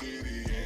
city.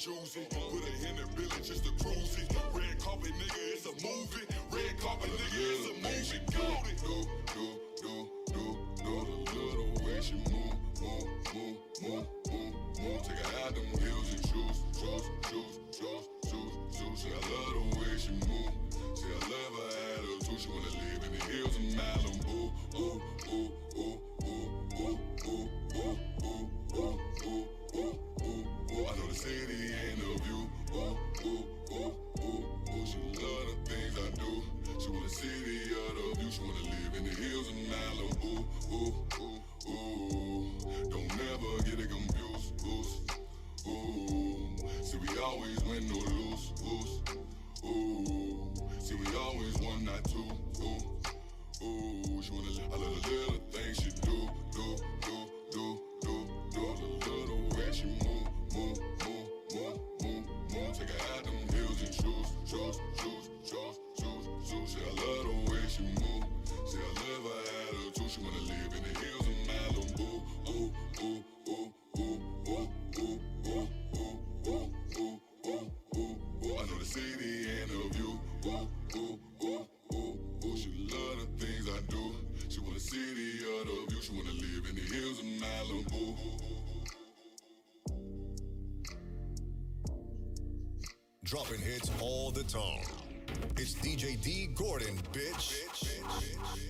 choosy. Put a hand in Billy just to cruise it. Red carpet, nigga, it's a movie. Red carpet, nigga, it's a movie. Got. dropping hits all the time. It's DJ D Gordon, bitch. bitch, bitch, bitch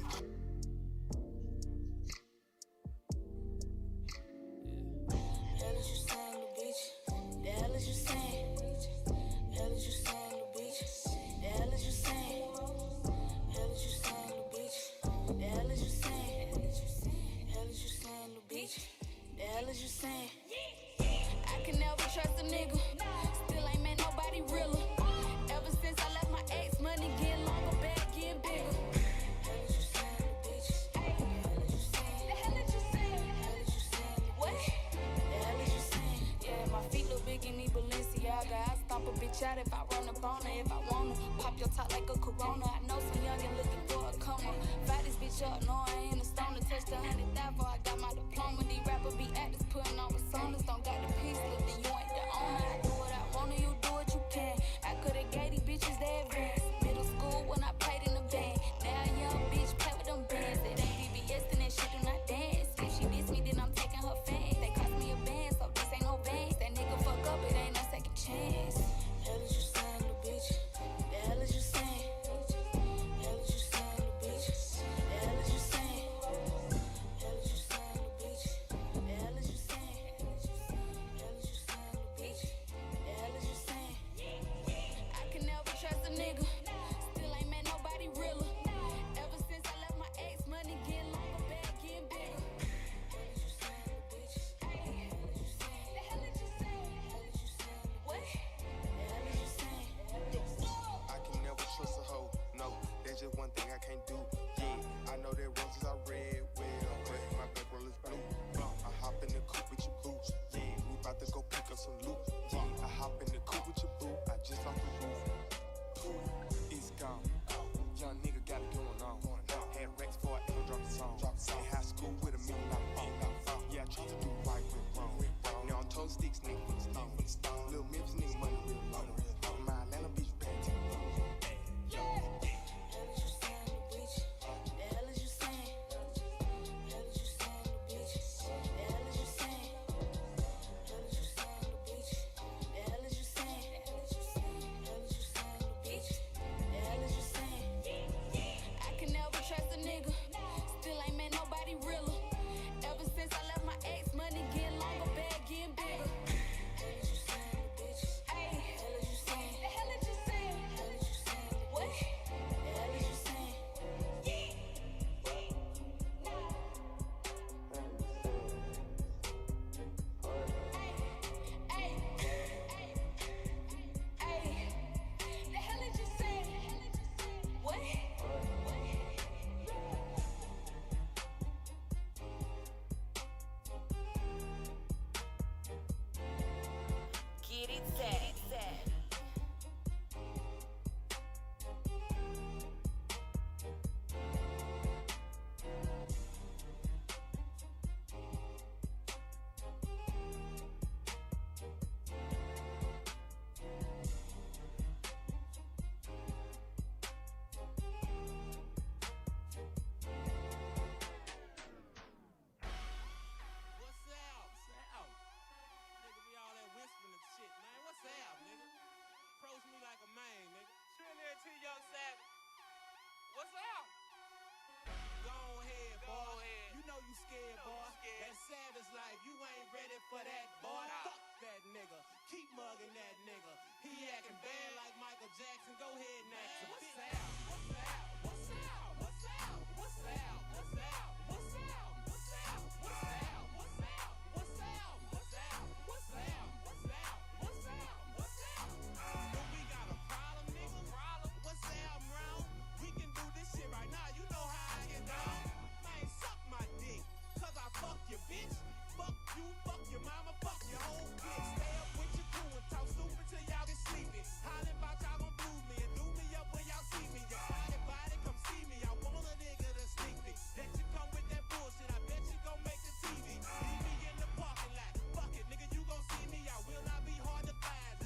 go ahead.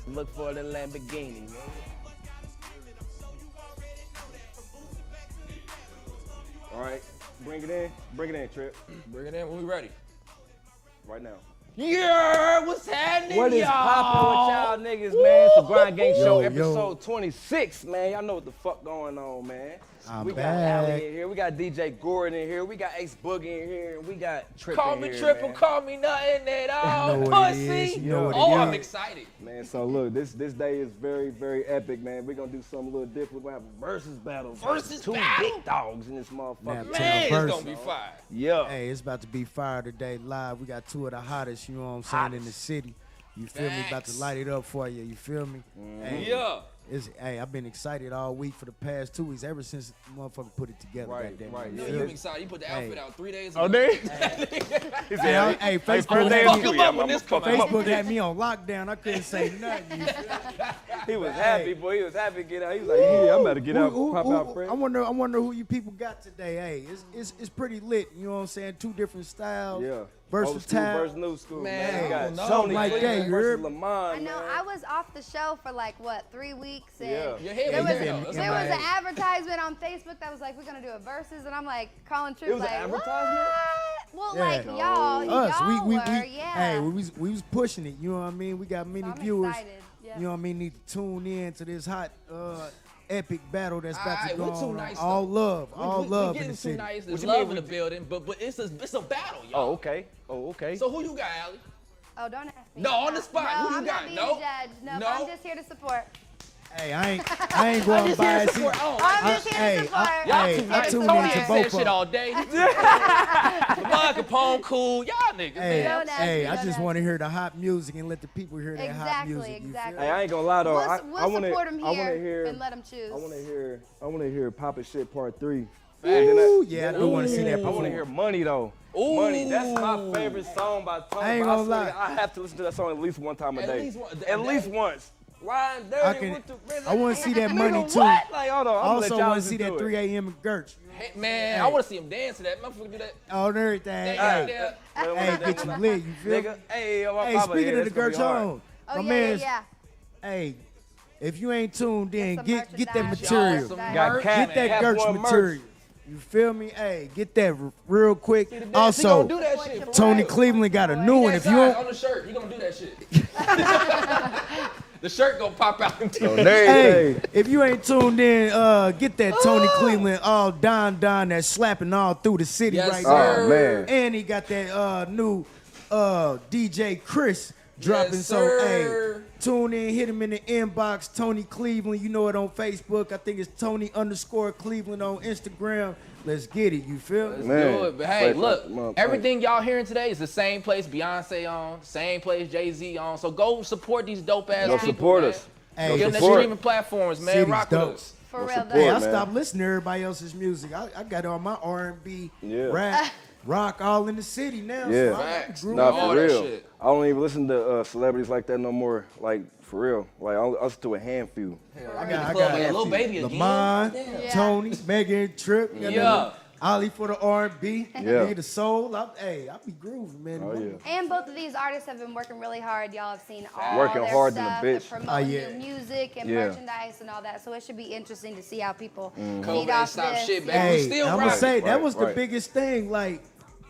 We gon' slump you All right, bring it in. Bring it in, Trip. Bring it in when we ready. Right now. Yeah, what's happening, What is y'all? poppin' with y'all niggas, man? It's the Grind Gang Show, Yo, yo. episode 26, man. Y'all know what the fuck going on, man. I'm we got Allie in here, we got DJ Gordon in here, we got Ace Boogie in here, we got Trip Call in me here, triple, man. call me nothing at all. know what it Pussy. is, you know what it oh. I'm excited. Man, so look, this this day is very, very epic, man. We're gonna do something a little different. We're gonna have a versus battle. Versus Two battle? big dogs in this motherfucker. Now, man. tell Man, it's gonna be fire. Yeah. Hey, it's about to be fire today live. We got two of the hottest, you know what I'm saying, in the city. You feel me? About to Facts. light it up for you. You feel me? Mm-hmm. Hey, Yeah. It's, hey, I've been excited all week for the past two weeks, ever since motherfucker put it together. Right, goddamn right, it. yeah. Yeah, you me? excited. You put the Hey. outfit out three days Oh, ago. there? Hey, I- hey, Facebook, birthday had is me, Fuck him up when this come out. Facebook had me on lockdown. I couldn't say nothing. You feel me? He was happy, boy. He was happy to get out. He was like, yeah, I'm about to get out, Who- who- pop who- out, friend. I wonder, I wonder who you people got today. Hey, it's, it's, it's pretty lit. You know what I'm saying? Two different styles. Yeah. Old school versus new school, Man, man. We got don't Tony man. Like that, you versus heard? Lamont, I know. man. I was off the show for like what three weeks, and Yeah. Your head there was was there. in- though. That's in there was an advertisement on Facebook that was like, "We're gonna do a versus," and I'm like calling Trip It was an like, advertisement? "What?" Well, Yeah. like y'all, Us, y'all we, we, were, we, yeah. hey, we was, we was pushing it. You know what I mean? We got many So I'm viewers. excited. Yeah. You know what I mean? Need to tune in to this hot, uh, epic battle that's about Aight, to go we're too on. nice, all though. love, We- all we, love we in getting the too city. nice. What There's you love mean in the building, but but it's a it's a battle, Oh, y'all. Oh okay. Oh, okay. So who you got, Allie? oh, don't ask me. No, on the spot. No, Who you I'm got? not being No? a judge. No, No? I'm just here to support. Hey, I ain't, I ain't going biased. support. Oh, I'm I- just here hey, to support. I- Y'all Hey, too I nice. tuned Tony in to ain't both said shit all day. Lamont Capone cool. Y'all niggas, Hey, man. Don't hey, me, I just want to hear the hot music and let the people hear that hot Exactly, music. you feel exactly. Hey, I ain't gonna lie though. We'll, I, we'll I wanna, support him I wanna hear, and let him choose. I wanna hear, I wanna hear Papa Shit Part Three. Ooh, yeah, I do want to see that I wanna hear Money though. Ooh. Money, that's my favorite song by Tony. I ain't gonna lie. I have to listen to that song at least one time a At day. least one- At least once. Riding dirty I can- with the rhythm. I want to see that Nigga, money too. What? Like, hold on. I'm also want to see that 3 a.m. in Gertz. Hey, man, I want to see him dance to that. Motherfucker do that. Oh, on everything. Hey, Hey, yeah. Hey, get you lit. You feel me? Nigga, hey, my Hey, Papa, speaking yeah, of the it's gonna Gertz home, oh my yeah, man's, yeah, hey, if you ain't tuned in, some get get that material. Got Got Get that Cap Gertz material. You feel me? Hey, get that r- real quick. See Also, do that shit. Tony. Cleveland got a new one. If you size don't, on the shirt, he gonna do that shit. the shirt gonna pop out. And So hey, there if you ain't tuned in, uh, get that Tony Cleveland all Don Don that's slapping all through the city Yes, right sir. Oh, man. And he got that uh, new uh, DJ Chris dropping. Yes, so sir. hey, tune in, hit him in the inbox. Tony Cleveland, you know it on Facebook. I think it's Tony underscore Cleveland on Instagram. Let's get it. You feel me? Man, do it. But hey, play look, for- everything y'all hearing today is the same place Beyonce on, same place Jay Z on. So go support these dope ass Go people. support man. us. Hey, Go Give them the support. streaming platforms, man. City's Rock dope. with us. for Go real support. though. Hey, I man. stopped listening to everybody else's music. I, I got on my R&B, Yeah. rap, rock all in the city now. Yeah. So I, I Facts. grew Nah, up. All for that real. shit. I don't even listen to uh, celebrities like that no more. Like for real. Like I listen to a handful. I got- got, I got a little baby again. Lamont, Yeah. Tony, Megan, Trip, you Yeah. know, Ollie for the R&B, Yeah. nigga, the soul. I, hey, I be grooving, man. Oh yeah. And both of these artists have been working really hard. Y'all have seen all Working their hard than a stuff, bitch. and promoting Oh, ah, yeah. new music and Yeah. merchandise and all that. So it should be interesting to see how people COVID feed ain't off stop this. shit, baby. We Hey, still I'm gonna say that Right, was the right. biggest thing. Like,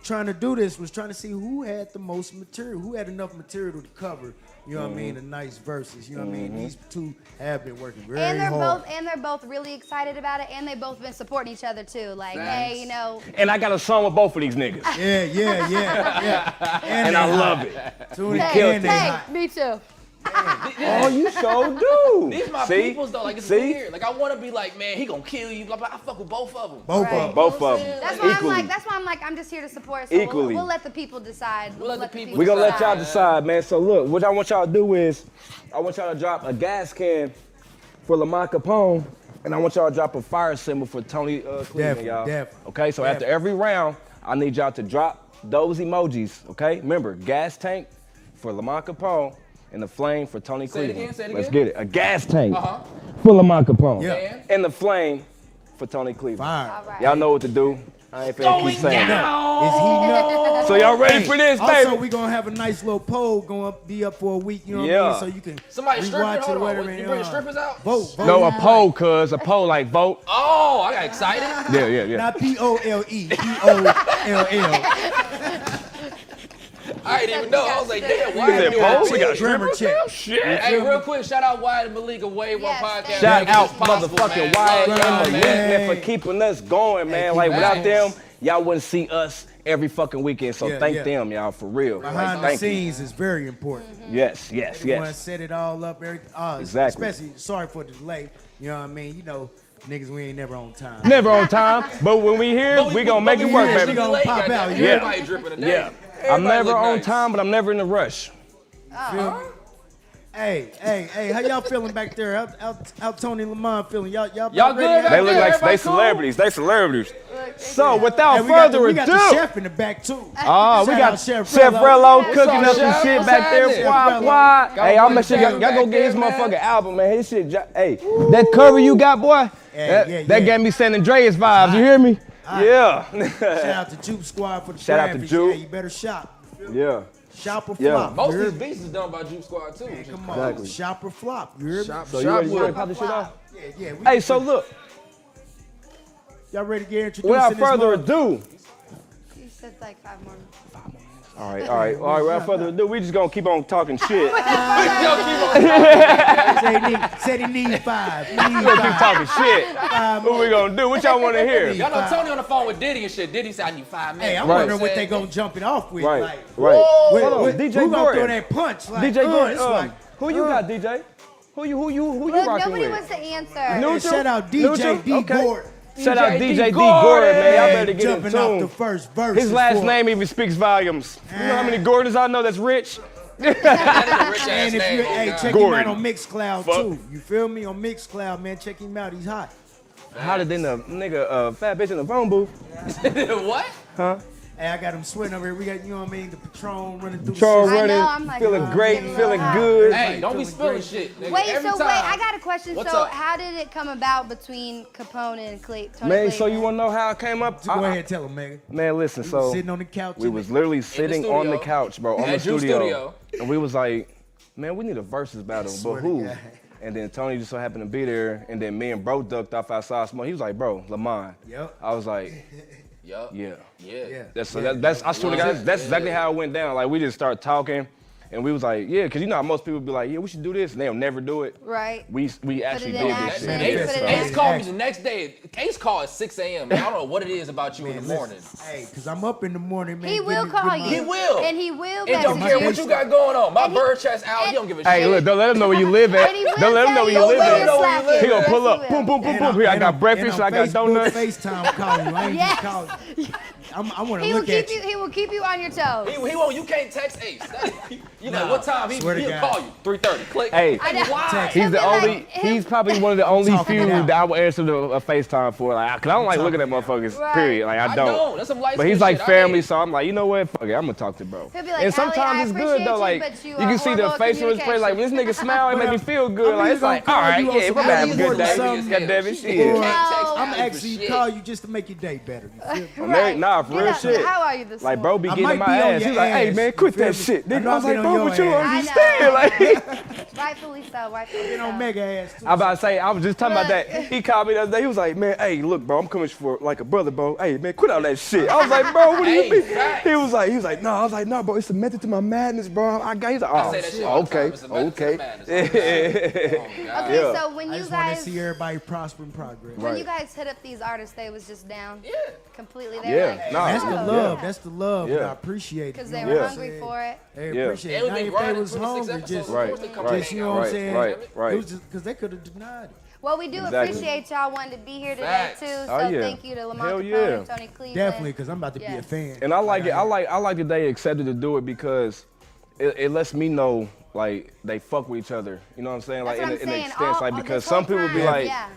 trying to do this was trying to see who had the most material, who had enough material to cover. You know what I mean? Mm-hmm. The nice verses. You know what I mean? Mm-hmm. These two have been working very and they're hard. both and they're both really excited about it, and they both been supporting each other too. Like, hey, you know, And I got a song with both of these niggas. yeah, yeah, yeah, yeah. And they I love it. Tony hey, killed hey, me too. Oh, you so do. These my See? peoples though, like it's See? weird. Like I want to be like, man, he gonna kill you. Blah blah. I fuck with both of them. Both Right. of them. Both of them. That's why I'm Equally. like. That's why I'm like. I'm just here to support. So we'll- Equally. We'll, let the people decide. We'll let the people We're gonna let y'all decide. decide, man. So look, what I want y'all to do is, I want y'all to drop a gas can for Lamont Capone, and I want y'all to drop a fire symbol for Tony uh, Cleveland, Definitely, y'all. definitely, Okay, so after definitely. every round, I need y'all to drop those emojis. Okay, remember, gas tank for Lamont Capone and the flame for Tony Say it Cleveland. again, say it Let's again. get it. A gas tank Uh-huh. for Lamont Capone. Yeah. And the flame for Tony Cleveland. Fire. All right. Y'all know what to do. I ain't finna keep saying that. Is he up? So y'all ready Hey, for this, Also, baby? we gonna have a nice little poll going up, be up for a week. You know what I mean? So you can Somebody stripping? rewatch it Hold on. whatever. You and, bring uh, strippers out? Vote, vote. No, a poll, cuz a poll like vote. Oh, I got excited. Yeah, yeah, yeah. Not P O L E, P O L L. I didn't even know. I was like, damn, why He are said you polls? doing We got this? Grammar check. Shit. Hey, real quick, shout out Wyatt and Malik of Wave Yes, One Podcast. Shout Making out motherfucking. Wyatt and y'all, man. man, for keeping us going, man. keep Like without it. them, y'all wouldn't see us every fucking weekend. So Yeah, thank yeah. them, y'all, for real. Like, Behind the thank you. scenes is very important. Yes, yes, They want to yes. set it all up. Everything. Uh, Exactly. Especially sorry for the delay. You know what I mean? You know, niggas, we ain't never on time. Never on time, but when we here, But we gonna make it work, here, baby. we gonna pop out, Yeah. yeah. Everybody dripping today. Yeah. I'm Everybody never look on nice. time, but I'm never in a rush. Feel me? Hey, hey, hey, how y'all feeling back there? How, how, how Tony Lamont feeling? Y'all, y'all, Y'all about good ready? back They look there? like they Everybody cool? celebrities. They celebrities. So without Hey, we got, the, further we got the ado, chef in the back too. Oh, we Shout got out Chef Chef Rello. Rello cooking up, up some Chef? shit What's back there. happening? Why, Rello. why? Got Hey, I'll one make sure y'all, y'all go back get his there, man. motherfucking album, man. His shit, jo- hey, that cover you got, boy, Yeah, that, yeah, that yeah. gave me San Andreas vibes. You hear me? Yeah. Shout out to Juke Squad for the Shout out to graphics. Juke. Yeah, you better shop. yeah. Shop or Yeah. flop. Most you of heard these me? beats is done by Juke Squad too. which is Come crazy. on, Exactly. shop or flop. You heard me? Shop, So you shop ready, you ready to pop this shit off? Yeah, yeah. We Hey, so look, y'all ready to get introduced? without in this further mother- ado, You said like five more. All right, all right, all right, without further ado, we just gonna keep on talking shit. Keep Said he need, said he need five. Need We gonna keep five. talking shit. Five What we gonna do? What y'all wanna hear? Y'all know Tony on the phone with Diddy and shit. Diddy said I need five minutes. Hey, I'm Right. wondering what they gonna jump it off with. Right, Like, right. what- Hold on, DJ who gonna Gordon. throw that punch? Like, DJ uh, Gordon, it's um, like, who you uh. got, DJ? Who you who you who you Look, rocking nobody with? wants to answer. Hey, Neutral? shout out DJ Neutral? D Okay. Gordon. Shout out DJ DJ D D Gordon, man. Y'all better get in jumping off the first verse. His last for- name even speaks volumes. You know how many Gordons I know that's rich? That is rich And if you, oh hey, God. check Gordon. him out on Mixcloud Fuck. too. You feel me? On Mixcloud, man, check him out. He's hot. Hotter than the nigga uh, fat bitch in the phone booth. what? Huh? Hey, I got him sweating over here. We got, you know what I mean, the Patron running through Charles the I running, know, I'm like, feeling oh, great, getting a feeling little hot. good. Hey, don't be feeling spilling great. shit. Nigga. Wait, Every so time. wait, I got a question. What's so up? how did it come about between Capone and Clay? Tony Man, so you wanna know how I came up? Go I- ahead, tell him, man. Man, listen, We so was sitting on the couch. we was the- literally sitting on the couch, bro, on the studio. Studio. And we was like, man, we need a versus battle, swear but who? And then Tony just so happened to be there, and then me and bro ducked off outside smoke. He was like, bro, Lamont. Yep. I was like, Yup. yeah. Yeah. Yeah. That's so that, that's I swear to God, that's, that's exactly how it went down. Like we just started talking, and we was like, yeah, because you know how most people be like, yeah, we should do this, and they'll never do it. Right. We we actually in did this action. shit. Man, Ace, Manifest Put it it. in Ace action. called me the next day. Ace called at 6 a.m. I don't know what it is about you in the Man, listen, morning. Hey, because I'm up in the morning, man. He getting will it- call getting you. my- He will. And he will It don't message care you. what you got going on. My And he- bird chest out. He don't give a Hey, shit. look, don't let him know where you live at. And he will Don't let him know where you you when live you're at. Know where you slacking. He gonna Yes, pull he up, will. boom, boom, boom, And boom. I'm- Here, I and got I'm- breakfast. and I I'm got Facebook, donuts. FaceTime calling you. I ain't Yes. calling. I'm, I want to He will look keep at you. you. He will keep you on your toes. He, he won't. You can't text Ace. You like Nah, what time? He, swear to he'll God. call you. 3:30. Click. Hey, I know. Why? He's He'll the be like- he'll- He's probably one of the only Talking few out. that I will answer the, a FaceTime for. Like, cause I don't like looking at motherfuckers. Right. Period. Like I I don't. don't. That's some light But he's like shit. I hate family, it. so I'm like, you know what? Fuck it, I'm gonna talk to bro. He'll be like, and "Ellie, sometimes oh, I it's good appreciate though. you, Like but you can see the horrible facial expression. Like when this nigga smile, it make me feel good. I'm Like either it's like, gonna call right, you on yeah, some we're gonna have a good day. something. God damn it, She shit. can't text I'm Cali for actually shit. call you just to make your day better. You feel me? I'm married, nah, for real up. shit. How are you this Like, bro, be I getting might my be on ass. your He's like, hey, ass, man, quit that shit. I Nigga, I I was been like, on bro, your what you ass. don't understand? Like, Rightfully so. Rightfully Been on so. mega ass too. I about to say, I was just talking about that. He called me the other day. He was like, man, hey, look, bro, I'm coming for like a brother, bro. Hey, man, quit all that shit. I was like, bro, what do you mean? He was like, he was like, no. I was like, no, bro, it's a method to my madness, bro. I got. He's like, oh, say that shit. shit all the time. okay, It's a method to the okay. Oh, God. Okay, Yeah. so when I you just want to guys see everybody prosper and progress. when Right. you guys hit up these artists, they was just down. Yeah. Completely. They Yeah, like, nah. That's the "Oh, love. yeah." That's the love. Yeah. And I appreciate it. Because they were what I'm hungry for it. They Yeah. appreciate it. we've Now, if they was 26 hungry, episodes, just, Right, course right, just you know what I'm saying? right, right. It was just because they could have denied it. Well, we do Exactly. appreciate y'all wanting to be here today Facts. too. So Oh, yeah. thank you to Lamont Hell yeah. and Tony Cleveland. Definitely, because I'm about to be a fan. And I like it. I like. I like that they accepted to do it because it, it lets me know like they fuck with each other. You know what I'm saying? That's like what in, I'm in saying. extent, All- like because some whole people be like, yeah.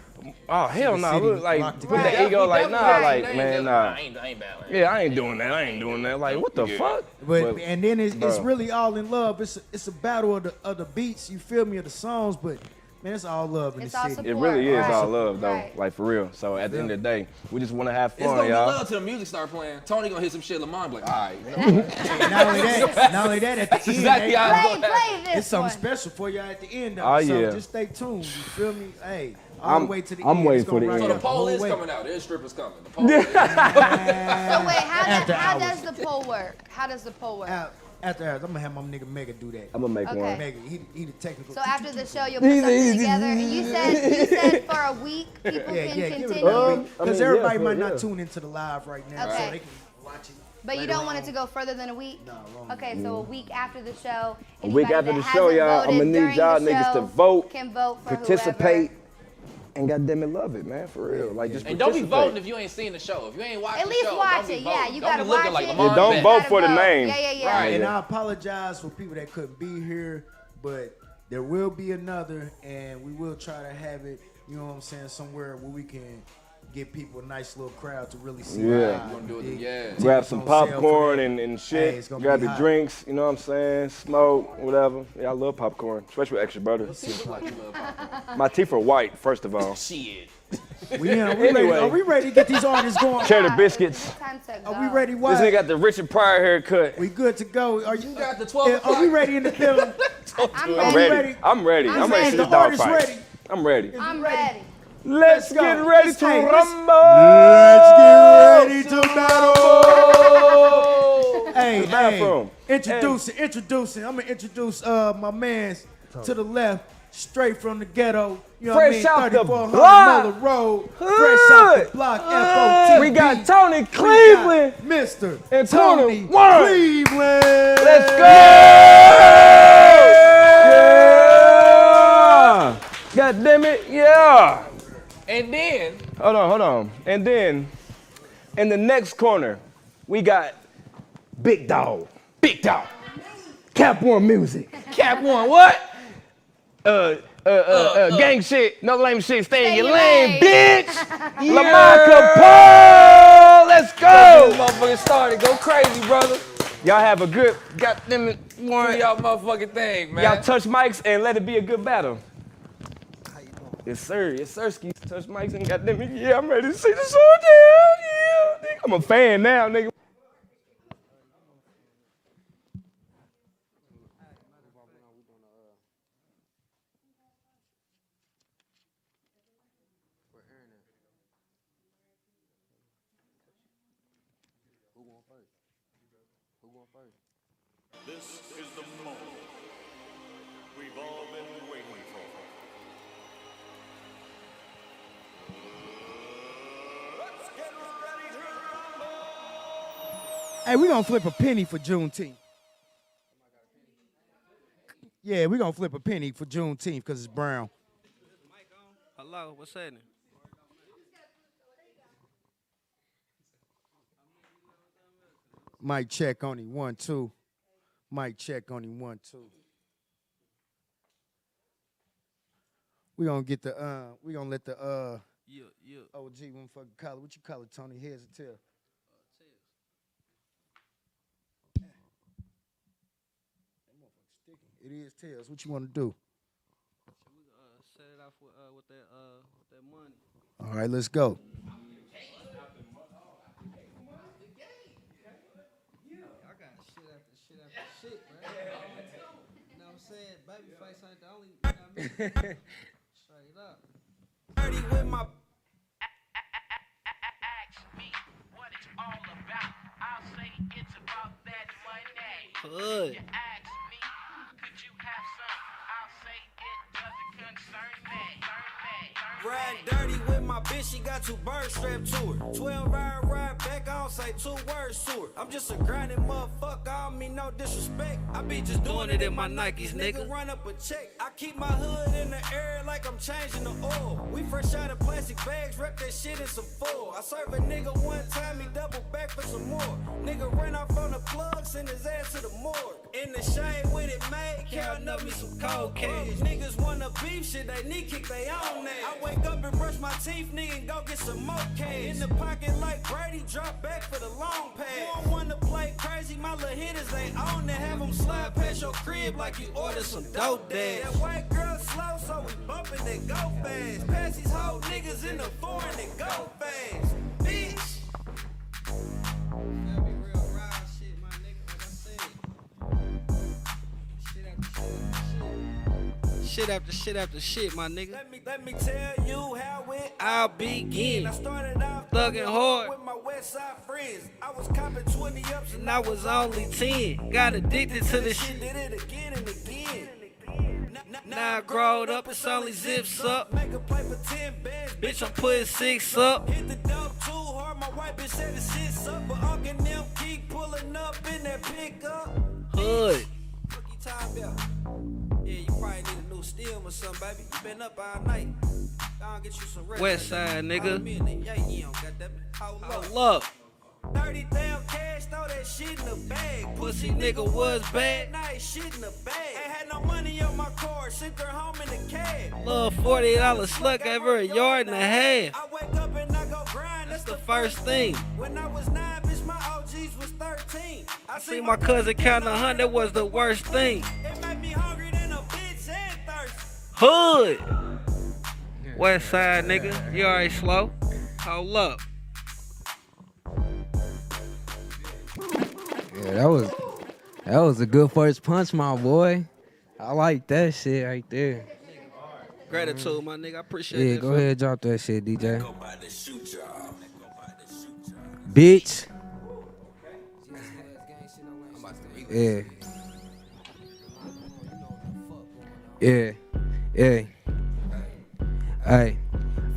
Oh hell no, city look, like rock with the ego, like nah, ain't- like I ain't- man, I nah. ain't, I ain't bad. Yeah, I ain't doing that. I ain't doing that. Like what the Yeah. fuck? But, and then it's, it's really all in love. It's a, it's a battle of the of the beats. You feel me of the songs, but man, it's all love in It's the all city. It really is Right. all love though, Right. like for real. So at the end of the day, we just want to have fun, It's gonna fun, be y'all. love till the music start playing. Tony gonna hit some shit. Lamont like, all right. You know? Not only that, not only that, at the That's end, exactly they- it's Play, play this it's something one. special for y'all at the end. Though. Oh, so yeah. just stay tuned. You feel me? Hey, all I'm- the way to the I'm end. waiting for the rock end. So the out poll is way. coming out. There's strippers coming. The poll is. So wait, how, After does, how hours. does the poll work? How does the poll work? Out- After hours, I'm gonna have my nigga Mega do that. I'm gonna make Okay. one. Mega, he, he the technical. So after the show, you'll put something together. And you said you said for a week people yeah, can yeah, give it continue, a Um. I Because mean, everybody yeah, might yeah. not tune into the live right now, Okay. so they can watch it. but you later don't want it on. to go further than a week. No, longer. Okay, so a week after the show. A week anybody after that the show, hasn't y'all, I'ma need during y'all the niggas to show vote, Can vote for Participate, and goddamn it, love it, man, for real. Like just And don't be participate. voting if you ain't seen the show. If you ain't watched At the least show, watch don't be it. Yeah, voting. you don't gotta be looking watch like it. Lamar Yeah, don't Best. vote for the name. Yeah, yeah, yeah. Right. And Yeah. I apologize for people that couldn't be here, but there will be another, and we will try to have it. You know what I'm saying? Somewhere where we can get people a nice little crowd to really see. Yeah. live, We're gonna do it, you dig? yeah. Grab some on sale for popcorn that. and, and Hey, shit. it's gonna Grab be the hot. drinks, you know what I'm saying? Smoke, whatever. Yeah, I love popcorn, especially with extra butter. See, look like you love popcorn. My teeth are white, first of all. Shit. We, in, are, we ready, Anyway. are we ready to get these artists going? Cheddar biscuits. Time to go. Are we ready? This Why? nigga got the Richard Pryor haircut. We good to go? Are you? You got the 12 Yeah, Are we ready in the building? I'm I'm ready. ready. ready? I'm ready. I'm I'm ready ready. to The the dog artist fight. ready? I'm ready. I'm ready. Let's go. get ready Let's- to hey, rumble. Let's get ready to battle. hey, The bathroom. hey, introducing, introducing. I'm gonna introduce uh my man's to the left, straight from the ghetto. You know Fresh what I out mean? the 3400 block. Road, fresh out the block. FOTB. We got Tony We got Cleveland. Mr. And Tony Tony Cleveland. Let's go! Yeah! God damn it, yeah! And then, Hold on, hold on. And then in the next corner, we got Big Dog. Big Dog. Cap One Music. Cap one, what? Uh, uh, uh, uh, gang shit, no lame shit, stay in Stay your your lane, lane. bitch! Lamar Capone! Let's This go! motherfucker started. Go crazy, brother. Y'all have a good, goddamn it, Do one. y'all motherfucking thing, man. Y'all touch mics and let it be a good battle. Yes, sir. Yes, sir. Touch mics and goddamn it. Yeah, I'm ready to see the showdown. Yeah, nigga. I'm a fan now, nigga. We gonna flip a penny for Juneteenth. Yeah, we gonna flip a penny for Juneteenth because it's brown. Hello, what's happening? Mic check on him, one, two. Mic check on him, one, two. We gonna get the uh, we gonna let the uh Yeah, yeah. OG one fucking call it. What you call it, Tony? Heads or tail? It is tails. What you want to do? Uh, set it off with uh with that uh with that money. All right, let's go. I got shit after shit after shit, bro. You know what I'm saying? Babyface ain't the only. You know what I mean? Ride dirty with my bitch, she got two birds strapped to her. 12 ride, ride back, I don't say two words to her. I'm just a grinding motherfucker, I don't mean no disrespect. I be just doing it in my Nikes, nigga. Run up a check. I keep my hood in the air like I'm changing the oil. We fresh out of plastic bags, wrap that shit in some foil. I serve a nigga one time, he double back for some more. Nigga ran off on the plug, send his ass to the morgue. In the shade with it made, counting up me some cocaine. Niggas wanna beef shit, they need kick they own ass. I wake up and brush my teeth, nigga, and go get some more cash. In the pocket like Brady, drop back for the long pass. You don't wanna play crazy, my little hitters they own it. Have them slide past your crib like you ordered some dope dash. That white girl slow, so we bumpin' and go fast. Pass these whole niggas in the foreign and go fast. Bitch. Shit after shit after shit. Shit after shit after shit, my nigga. Let me let me tell you how it I'll begin. I started off Thugging hard. with my west side friends. I was copping 20 ups And I was only 10. Got addicted to the She shit. did it again and again. Now I growed up, it's only zips up. Make a play for 10 bands. Bitch, I'm putting six up. Hit the dope too hard. My wife bitch said the shit's up. But Uncle and them keep pulling up in that pickup. Hood. Fuck you about? Yeah, you probably need new stem or something, baby. You been up all night. I'll get you some rest. West side, nigga. Hold me in the yeah, yeah, goddamn it. Hold up. Hold 30 damn cash, throw that shit in the bag. Pussy nigga was bad. Nice shit in the bag. Ain't had no money on my card, sent her home in the cab. Little $40 slut gave her a yard and a half. I wake up and I go grind, that's The first thing. When I was nine, bitch, my OGs was 13. I See my cousin count a hundred was the worst thing. It made me hungry Hood. West side nigga. You already slow. Hold up. Yeah, that was that was a good first punch, my boy. I like that shit right there. Gratitude, my nigga. I appreciate it. Yeah, go ahead, drop that shit, DJ. Bitch. Yeah. Yeah. Yeah. Hey.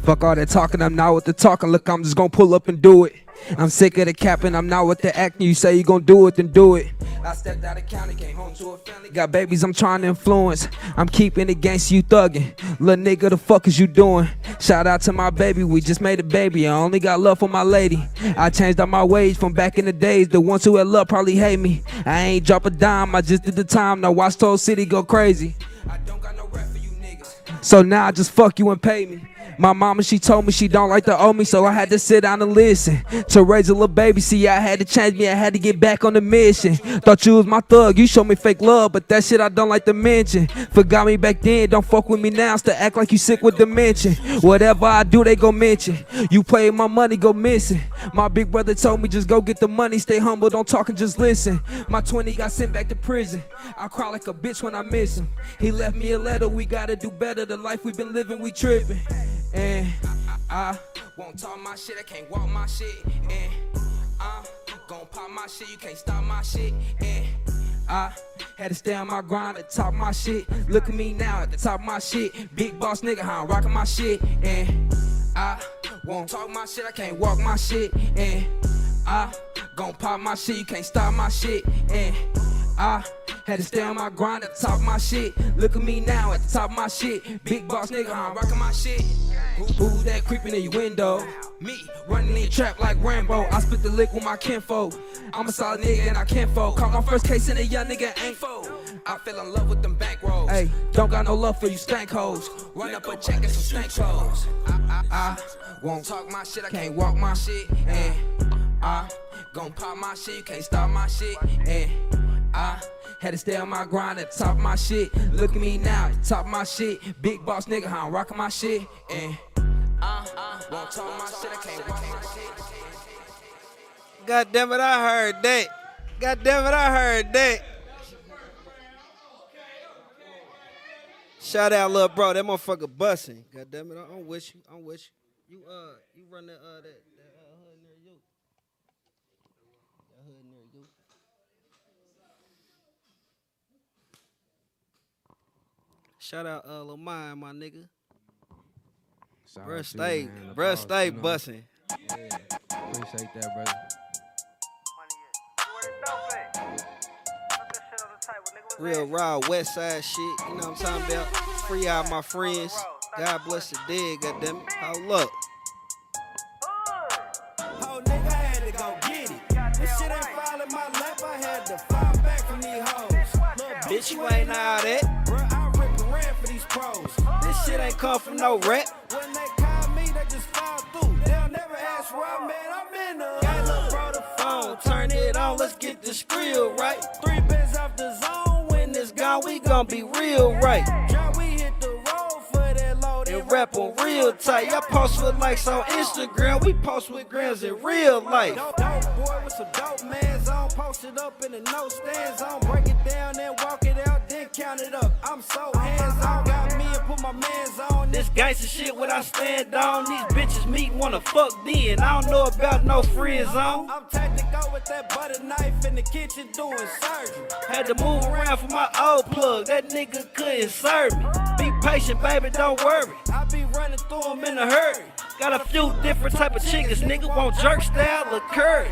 Fuck all that talking, I'm not with the talking. Look, I'm just gonna pull up and do it. I'm sick of the capping, I'm not with the acting. You say you gonna do it, then do it. I stepped out of county, came home to a family. Got babies I'm trying to influence. I'm keeping it gangsta, you thuggin'. Little nigga, the fuck is you doing? Shout out to my baby, we just made a baby. I only got love for my lady. I changed all my ways from back in the days. The ones who had love probably hate me. I ain't drop a dime, I just did the time. Now watch Toll City go crazy. So now I just fuck you and pay me. My mama, she told me she don't like to owe me, so I had to sit down and listen. To raise a little baby, see, I had to change me, I had to get back on the mission. Thought you was my thug, you showed me fake love, but that shit I don't like to mention. Forgot me back then, don't fuck with me now, still act like you sick with dementia. Whatever I do, they go mention. You play my money, go missing. My big brother told me just go get the money, stay humble, don't talk and just listen. My 20 got sent back to prison. I cry like a bitch when I miss him. He left me a letter, we gotta do better. The life we've been living, we tripping. And I won't talk my shit, I can't walk my shit. And I'm gon' pop my shit, you can't stop my shit. And I had to stay on my grind to top my shit. Look at me now at the top of my shit. Big boss nigga, how I'm rocking my shit. And I won't talk my shit, I can't walk my shit. And I gon' pop my shit, you can't stop my shit. And I had to stay on my grind at the top of my shit. Look at me now at the top of my shit. Big boss nigga, I'm rocking my shit. Who, who that creeping in your window? Me, running in trap like Rambo. I spit the lick with my kinfolk. I'm a solid nigga and I can't fold. Caught my first case and a young nigga ain't fold. I fell in love with them bank rolls. Hey, don't got no love for you stank hoes. Run up a check and some stank clothes. I, I, I won't talk my shit, I can't walk my shit. And I gon' pop my shit, you can't stop my shit. And I had to stay on my grind at top of my shit. Look at me now, top of my shit. Big boss nigga, how I'm rocking my shit. And Uh, uh, won't talk my shit, I can't walk my shit. God damn it, I heard that. God damn it, I heard that. Shout out, little bro. That motherfucker busting. God damn it, I- I'm with you. I'm with you. You uh, you run that uh, that, that uh, hood near you. That hood near you. Shout out uh, Lil Mine, my nigga. Shout Bruh, out to stay, you, man. Bruh, stay you know. busting. Yeah, appreciate that, brother. Real raw West Side shit. You know what I'm talking about? Free out my friends. God bless the dead, goddamn it. Hold up. Whole nigga I had to go get it. This shit ain't falling my lap. I had to fall back from these hoes. Bitch, you ain't all that. Shit ain't come from no rap. When they call me, they just fall through. They'll never ask where I'm at. I'm in the Got bro the Phone, turn it on, let's get the skrill right. Three bins off the zone. When It's gone, we gon' be real right. We hit the road for that load. And rap on real tight. Y'all post with likes on Instagram. We post with grams in real life. Dope, dope boy with some dope mans on. Post it up in the no stands on. Break it down and walk it out, count it up. I'm so hands on. Got me and put my mans on. This gangsta shit what I stand on. These bitches meet wanna fuck then. I don't know about no friend zone. I'm tactical with that butter knife in the kitchen doing surgery. Had to move around for my old plug. That nigga couldn't serve me. Be patient, baby, don't worry. I be running through them in a hurry. Got a few different type of chickens, nigga want jerk style or curry.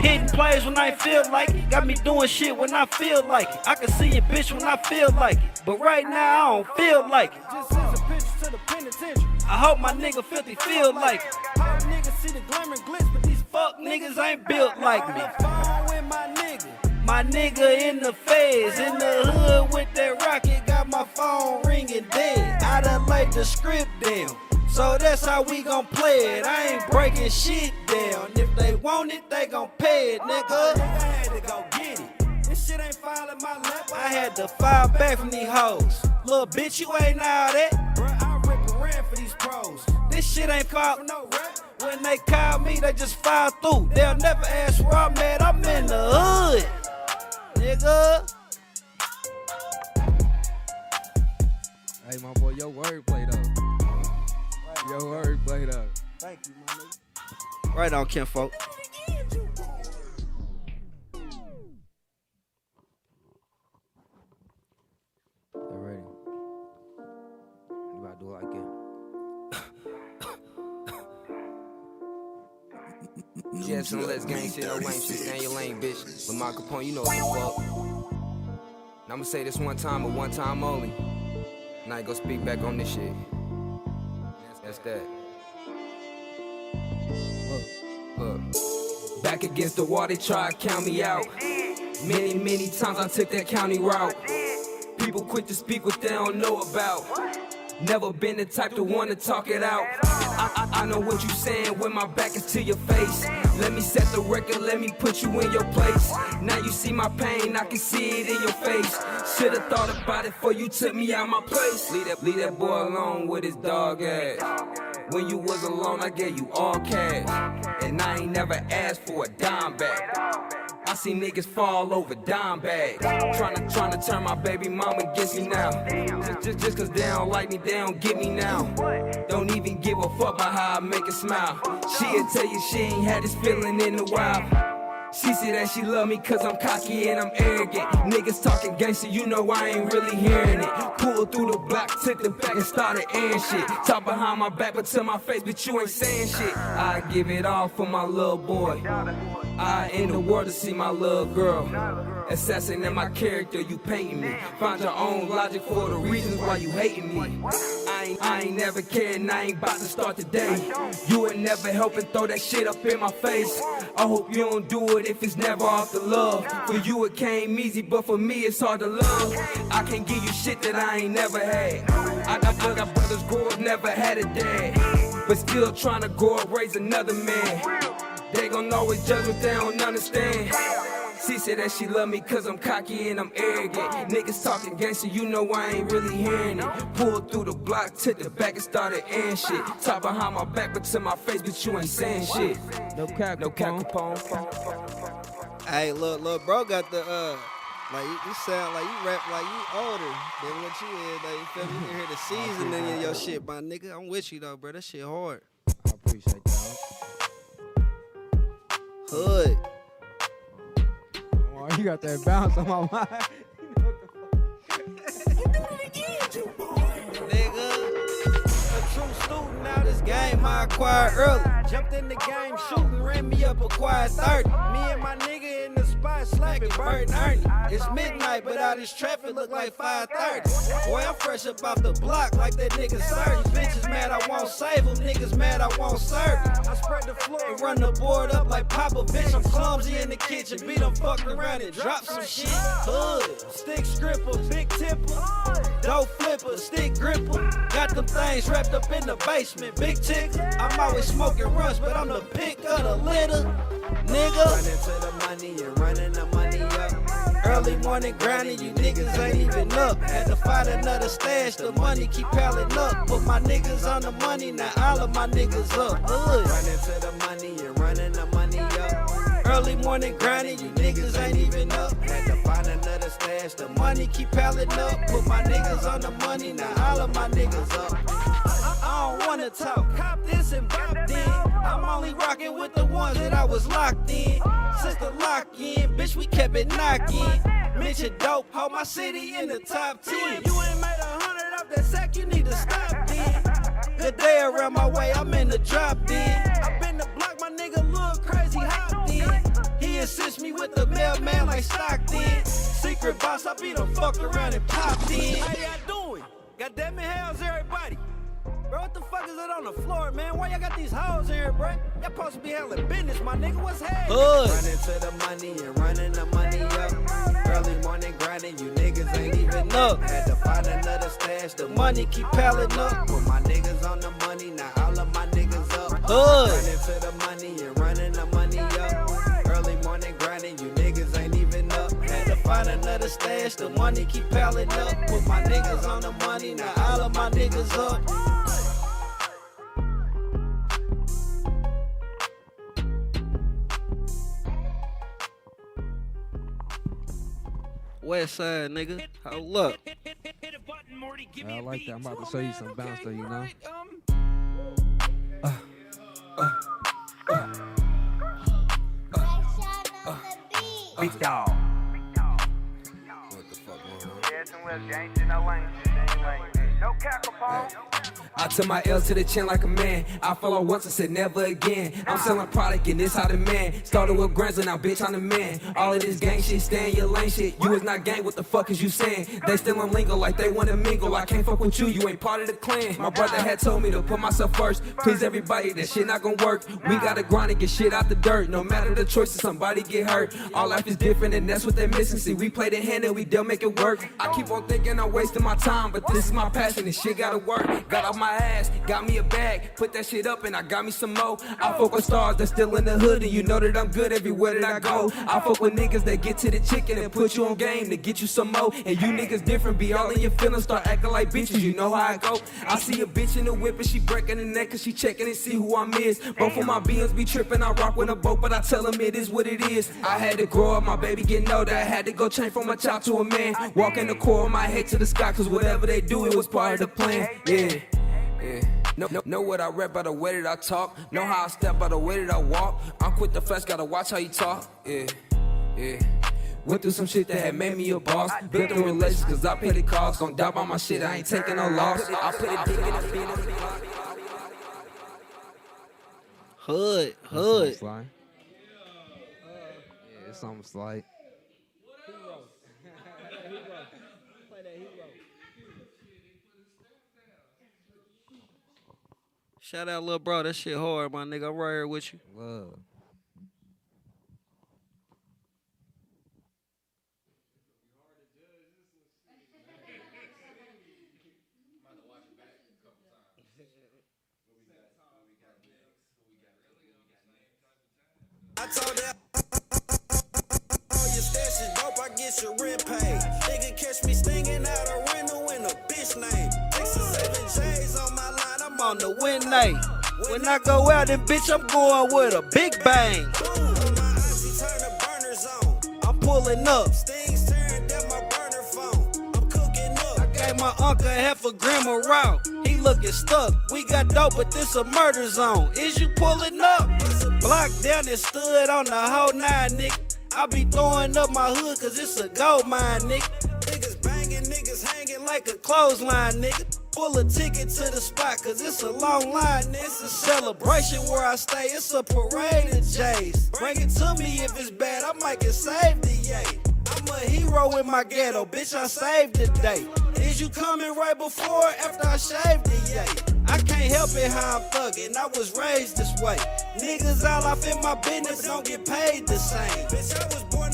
Hitting plays when I feel like it. Got me doing shit when I feel like it. I can see a bitch when I feel like it. But right now I don't feel like it. Just sends a picture to the penitentiary. I hope my nigga 50 feel like it. Hope niggas see the glimmer and glitz, but these Fuck niggas ain't built like me. my nigga. My nigga in the feds, in the hood with that rocket, got my phone ringing dead. I done laid the script down. So that's how we gon' play it. I ain't breaking shit down. If they want it, they gon' pay it, nigga. I had to go get it. This shit ain't falling my lap. I had to fire back from these hoes. Little bitch, you ain't all that. Bruh, I rip and ran for these pros. This shit ain't fall. No rap. When they call me, they just file through. They'll never ask where I'm at. I'm in the hood, nigga. Hey, my boy, your wordplay though. Your wordplay though. Thank you, my nigga. Right on, kinfolk. You To do it? Yeah, some let's gang shit, no lame shit, stay in your lane, bitch. But my Capone, you know what the fuck. Now I'ma say this one time, but one time only. And I ain't gonna speak back on this shit. That's that. Look, look. Back against the wall, they try to count me out. Many, many times I took that county route. People quick to speak what they don't know about. Never been the type to wanna talk it out. I, I, I know what you saying when my back is to your face. Let me set the record, let me put you in your place. Now you see my pain, I can see it in your face. Should've thought about it before you took me out my place. Leave that, leave that boy alone with his dog ass. When you was alone, I gave you all cash. And I ain't never asked for a dime back. I see niggas fall over dime bags. Tryna, tryna turn my baby mama against me now. Just, just, just cause they don't like me, they don't get me now. Don't even give a fuck about how I make her smile. She'll tell you she ain't had this feeling in a while. She said that she love me cause I'm cocky and I'm arrogant. Niggas talking gangster, you know I ain't really hearing it. Pulled through the block, took the back and started airing shit. Talk behind my back, but to my face, but you ain't saying shit. I give it all for my little boy. I in the world to see my little girl. Assassinate my character, you painting me. Find your own logic for the reasons why you hating me. I ain't, I ain't never cared and I ain't about to start today. You ain't never helping throw that shit up in my face. I hope you don't do it if it's never off the love. For you it came easy, but for me it's hard to love. I can't give you shit that I ain't never had. I got, I got brothers grow up, never had a dad. But still trying to grow up, raise another man. They gon' always judge what they don't understand. She said that she love me cause I'm cocky and I'm arrogant. Niggas talking gangster, you know I ain't really hearing it. Pulled through the block, took the back and started airing shit. Talk behind my back, but to my face, but you ain't saying shit. No cap, no cap, Capone. Hey, look, look, bro got the uh, like you, you sound like you rap like you older than what you is. Like you feel me? You can hear the seasoning in your shit, my nigga. I'm with you though, bro. That shit hard. I appreciate that. Hood. Oh, you got that bounce on my mind. True student out this game I acquired early. Jumped in the game shooting, ran me up a quiet 30. Me and my nigga in the spot slacking, and Ernie. It's midnight, but all this traffic look like 5:30. Boy, I'm fresh up off the block like that nigga Serge. Bitches mad I won't save them, niggas mad I won't serve. I spread the floor and run the board up like Papa. Bitch, I'm clumsy in the kitchen, beat them fucking around and drop some shit. Hood, stick stripper, big tipper, dope flipper, stick gripper. Got them things wrapped up in the basement, big tick. I'm always smoking rush, but I'm the pick of the litter. Nigga, running to the money and running the money up. Early morning grinding, you niggas ain't even up. Had to find another stash, the money keep piling up. Put my niggas on the money, now all of my niggas up. Running to the money and running the money up. Early morning grinding, you niggas ain't even up. Had to find another stash, the money keep piling up. Put my niggas on the money, now all of my niggas up. Don't wanna talk, cop this and bop then. I'm only rocking with the ones that I was locked in. Since the lock in, bitch, we kept it knocking. Mention dope, hold my city in the top 10. You ain't made a hundred off that sack, you need to stop then. Good day around my way, I'm in the drop then. I've been the block, my nigga look crazy hopped in. He assist me with the mailman like Stockton. Secret boss, I beat him fuck around and popped in. How y'all doing? God damn it, how's everybody? Bro, what the fuck is it on the floor, man? Why y'all got these hoes here, bro? Y'all supposed to be handling business, my nigga. What's happening? Running to the money and running the money up. Early morning grinding, you niggas ain't even up. Had to find another stash, the money keep piling up. Put my niggas on the money, now all of my niggas up. Hood. Running to the money and running the money up. Early morning grinding, you niggas find another stash, the money keep piling up. Put my niggas on the money, now all of my niggas up. West side, nigga. Hold up. I like that. I'm about to show you some bounce though, you know? Big dog. I took my L to the chin like a man. I fell off once and said never again. I'm selling product and this how the man. Started with grams and now bitch I'm the man. All of this gang shit, stay in your lane shit. You is not gang, what the fuck is you saying? They still on lingo like they wanna mingle. I can't fuck with you, you ain't part of the clan. My brother had told me to put myself first. Please everybody, that shit not gonna work. We gotta grind and get shit out the dirt. No matter the choices, somebody get hurt. Our life is different and that's what they missing. See, we play the hand and we don't make it work. I keep on thinking I'm wasting my time, but this is my passion and this shit gotta work. Got off my ass, got me a bag, put that shit up and I got me some more. I fuck with stars that's still in the hood and you know that I'm good everywhere that I go. I fuck with niggas that get to the chicken and put you on game to get you some more. And you niggas different, be all in your feelings, start acting like bitches, you know how I go. I see a bitch in the whip and she breaking the neck cause she checking and see who I'm is. Both of my beings be tripping, I rock with a boat, but I tell them it is what it is. I had to grow up, my baby getting older, I had to go change from a child to a man. Walk in the core of my head to the sky cause whatever they do, it was part of the plan. Yeah. Yeah. Know, know, know what I rap by the way that I talk. Know how I step by the way that I walk. I'm quick to flex, gotta watch how you talk. Yeah, yeah. Went through some shit that had made me a boss. Built the relations cause I paid the cost. Gon' die by my shit, I ain't taking no loss. I put it deep in the bin. Hood, hood. Yeah, it's something slight. Shout out, little bro. That shit hard, my nigga. I'm right here with you. Love. I told that. get your rent paid. Nigga catch me stinging out a rental in a bitch name. Six or seven J's on my line, I'm on the win night. When I go out, then bitch, I'm going with a big bang. I'm pulling up. I gave my uncle half a gram of raw. He looking stuck. We got dope, but this a murder zone. Is you pulling up? Block down and stood on the whole nine, nigga. I be throwing up my hood cause it's a gold mine, nigga. Niggas banging, niggas hanging like a clothesline, nigga. Pull a ticket to the spot cause it's a long line. It's a celebration where I stay. It's a parade of J's. Bring it to me if it's bad, I might get saved yay. I'm a hero in my ghetto, bitch. I saved the day. Is you coming right before or after I shaved it, yay? I can't help it how I'm thuggin'. I was raised this way. Niggas all off in my business don't get paid the same. Bitch, I was born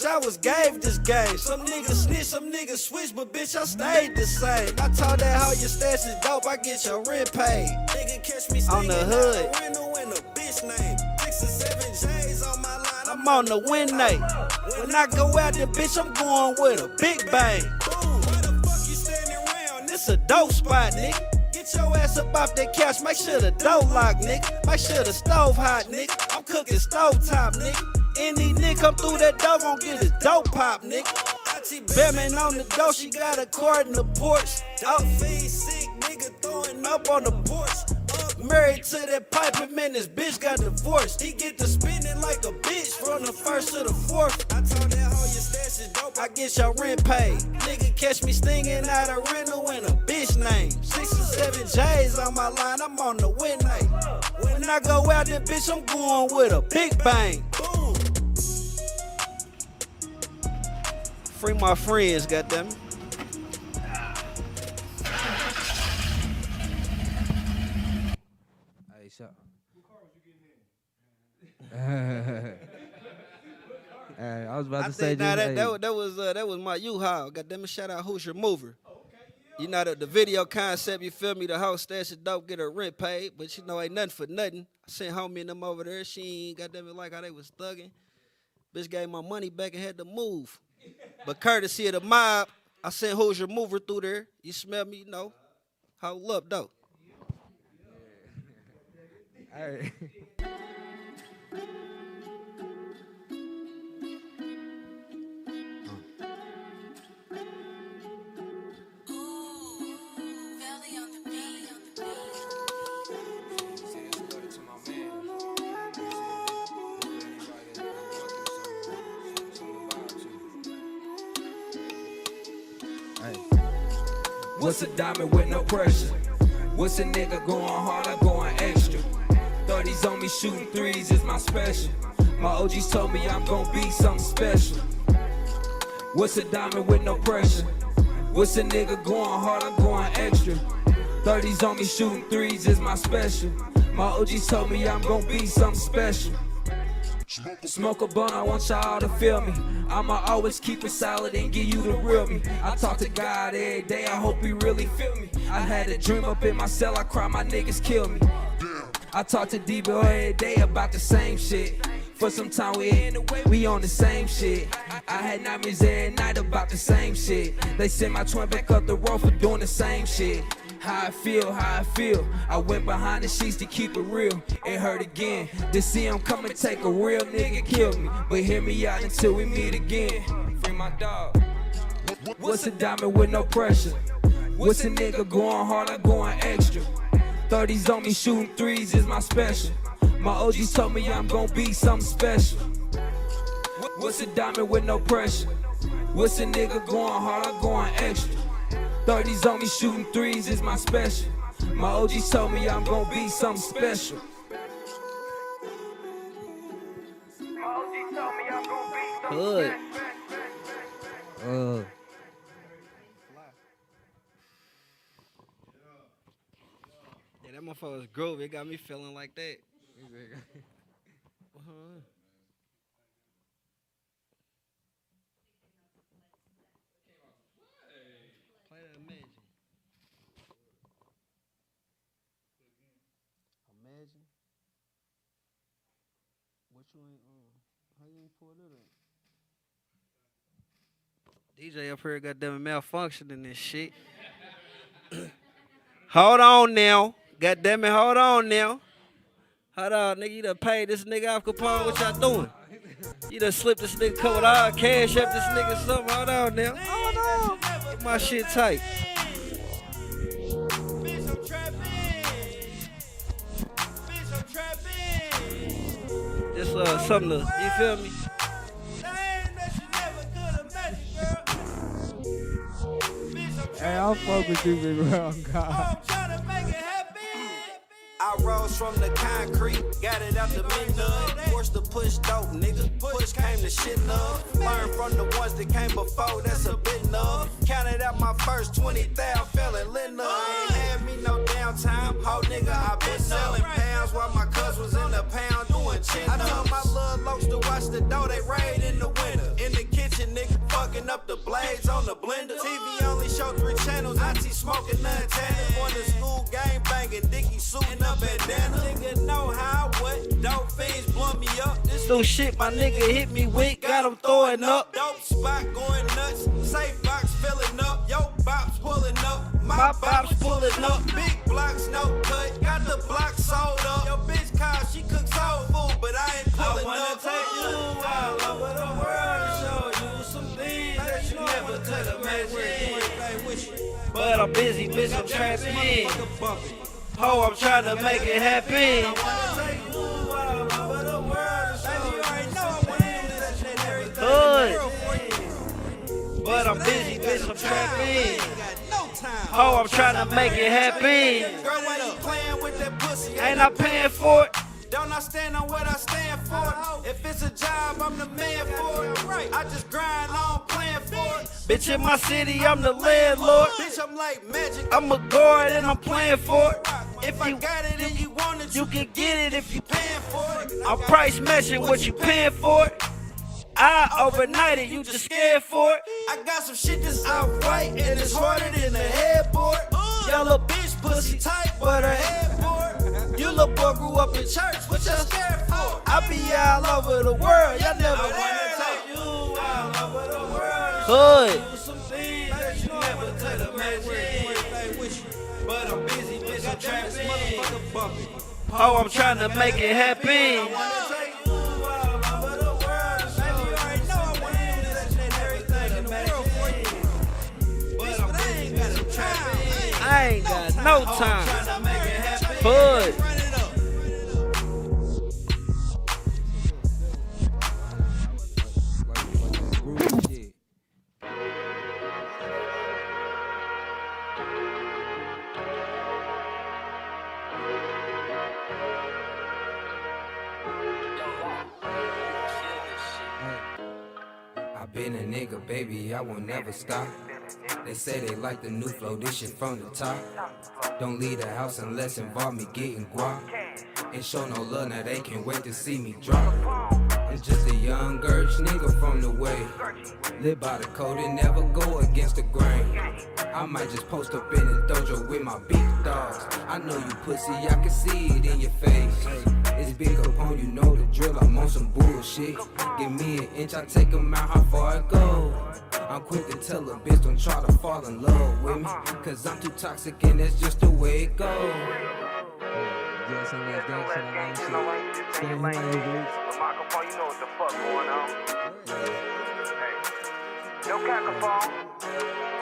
the trenches. I was gave this game. Some niggas snitch, some niggas switch, but bitch, I stayed the same. I told that how your stash is dope, I get your rent paid. Nigga catch me on the hood. Rental in a bitch name. Six or seven J's on my line. I'm on the win night. When I go out there, bitch, I'm going with a big bang. Boom, why the fuck you standing around? This a dope spot, nigga. Get your ass up off that couch, make sure the door lock, nigga. Make sure the stove hot, nigga. I'm cooking stove top, nigga. Any nigga come through that door gon' get his dope pop, nigga. Auntie Batman on the door, she got a cord in the porch. Dog feed sick, nigga throwing up on the porch. Uh, married to that pipe, man, this bitch got divorced. He get to spinning like a bitch from the first to the fourth. I told that hoe your stash is dope, I get your rent paid. Nigga catch me stinging out a rental in a bitch name. Six or seven J's on my line, I'm on the win night. When I go out there, bitch, I'm going with a big bang. Boom. Free my friends, goddammit. Hey, shut. Hey, I was about I to say, nah, that, hey, that, that was uh, that was my U-Haul. Goddamn it, shout out Hoosier Mover. You know the, the video concept, you feel me? The whole stash of dope, get her rent paid, but you know ain't nothing for nothing. I sent homie and them over there. She ain't goddamn it like how they was thugging. Bitch gave my money back and had to move. But courtesy of the mob, I sent Hoosier Mover through there. You smell me, you know. Hold up though. Hey. What's a diamond with no pressure? What's a nigga going hard or going extra? 30s on me shooting threes is my special. My OGs told me I'm gonna be something special. What's a diamond with no pressure? What's a nigga going hard or going extra? 30s on me shooting threes is my special. My OGs told me I'm gonna be something special. Smoke a bun, I want y'all to feel me. I'ma always keep it solid and give you the real me. I talk to God every day, I hope he really feel me. I had a dream up in my cell, I cry, my niggas kill me. I talk to D-Boy every day about the same shit. For some time we in the way, we on the same shit. I had nightmares every night about the same shit. They sent my twin back up the road for doing the same shit. How I feel, how I feel. I went behind the sheets to keep it real. It hurt again. To see him come and take a real nigga kill me. But hear me out until we meet again. Free my dog. What's a diamond with no pressure? What's a nigga going hard or going extra? 30s on me shooting threes is my special. My OGs told me I'm gonna be something special. What's a diamond with no pressure? What's a nigga going hard or going extra? 30s on me shooting threes is my special. My OGs told me I'm gonna be something special. Hood. Uh, Yeah, that motherfucker was groovy. It got me feeling like that. Uh-huh. Play that Imagine. Imagine. What you ain't, uh, how you ain't pulled it up? DJ up here, goddamn malfunctioning this shit. hold on now. Goddamn it, hold on now. Hold on, nigga. You done paid this nigga off Capone. What y'all doing? You done slipped this nigga couple of cash up this nigga something. Hold on now. Hold on. Get my shit tight. Just uh, something to, you feel me? Hey, I'll fuck with you, big bro. Oh, God. I rose from the concrete, got it out the midnight. Forced to push dope, nigga. Push came to shit love. Learn from the ones that came before, that's a bit enough. Counted out my first 20,000, fell in lit Ain't had me no downtime. Ho nigga, I been selling pounds while my cuz was in the pound doing chin I told my little lokes to watch the dough, they raid in the winter. In the kitchen, nigga, fucking up the blades on the blender. TV only show three channels, auntie smoking none tandem. On the school game banging, Dicky suiting up bandana. Nigga know how I what? Dope fiends blow me up. This new shit my nigga hit me with, got him throwing up. Dope spot going nuts, safe box filling up. Yo, bops pulling up, my bops pulling up. Big blocks, no cut, got the block sold up. Yo, bitch call, she cook soul food, but I ain't pulling I wanna up. take you all over the world But I'm busy, bitch, I'm trapping. Ho, I'm trying to make it happen. Good. But I'm busy, bitch, I'm trapping. Ho, I'm trying to make it happen. Girl, why you playing with that pussy? Ain't I paying for it? Don't I stand on what I stand for? If it's a job, I'm the man for it. I just grind on playing for it. Bitch, in my city, I'm the landlord. Bitch, I'm like magic. I'm a guard and I'm playing for it. If you got it and you want it, You can get it if you paying for it. I'm price matching what you paying for it. I overnight it, you just scared for it. I got some shit that's out white and it's harder than a headboard. Uh. Yellow bitch, pussy tight, but her headboard. You little boy grew up in church, what y'all scared for? I be all over the world, y'all never wanna take you all over the world. Hood. Do some things that you never could imagine. But I'm busy, bitch, I'm trapping. Motherfucker bumping. Oh, I'm trying to make it happen. I wanna take you all over been a nigga, baby, I will never stop. They say they like the new flow, this shit from the top. Don't leave the house unless involve me getting guap. Ain't show no love, now they can't wait to see me drop. I'm just a young Gersh nigga from the way. Live by the code and never go against the grain. I might just post up in the dojo with my big dogs. I know you pussy, I can see it in your face. It's big upon you know the drill, I'm on some bullshit. Give me an inch, I take 'em out, how far it go. I'm quick to tell a bitch, don't try to fall in love with me. Cause I'm too toxic and that's just the way it goes. Yeah, some of that shit. Lane, bitch. You know what the fuck going on. Hey. No microphone.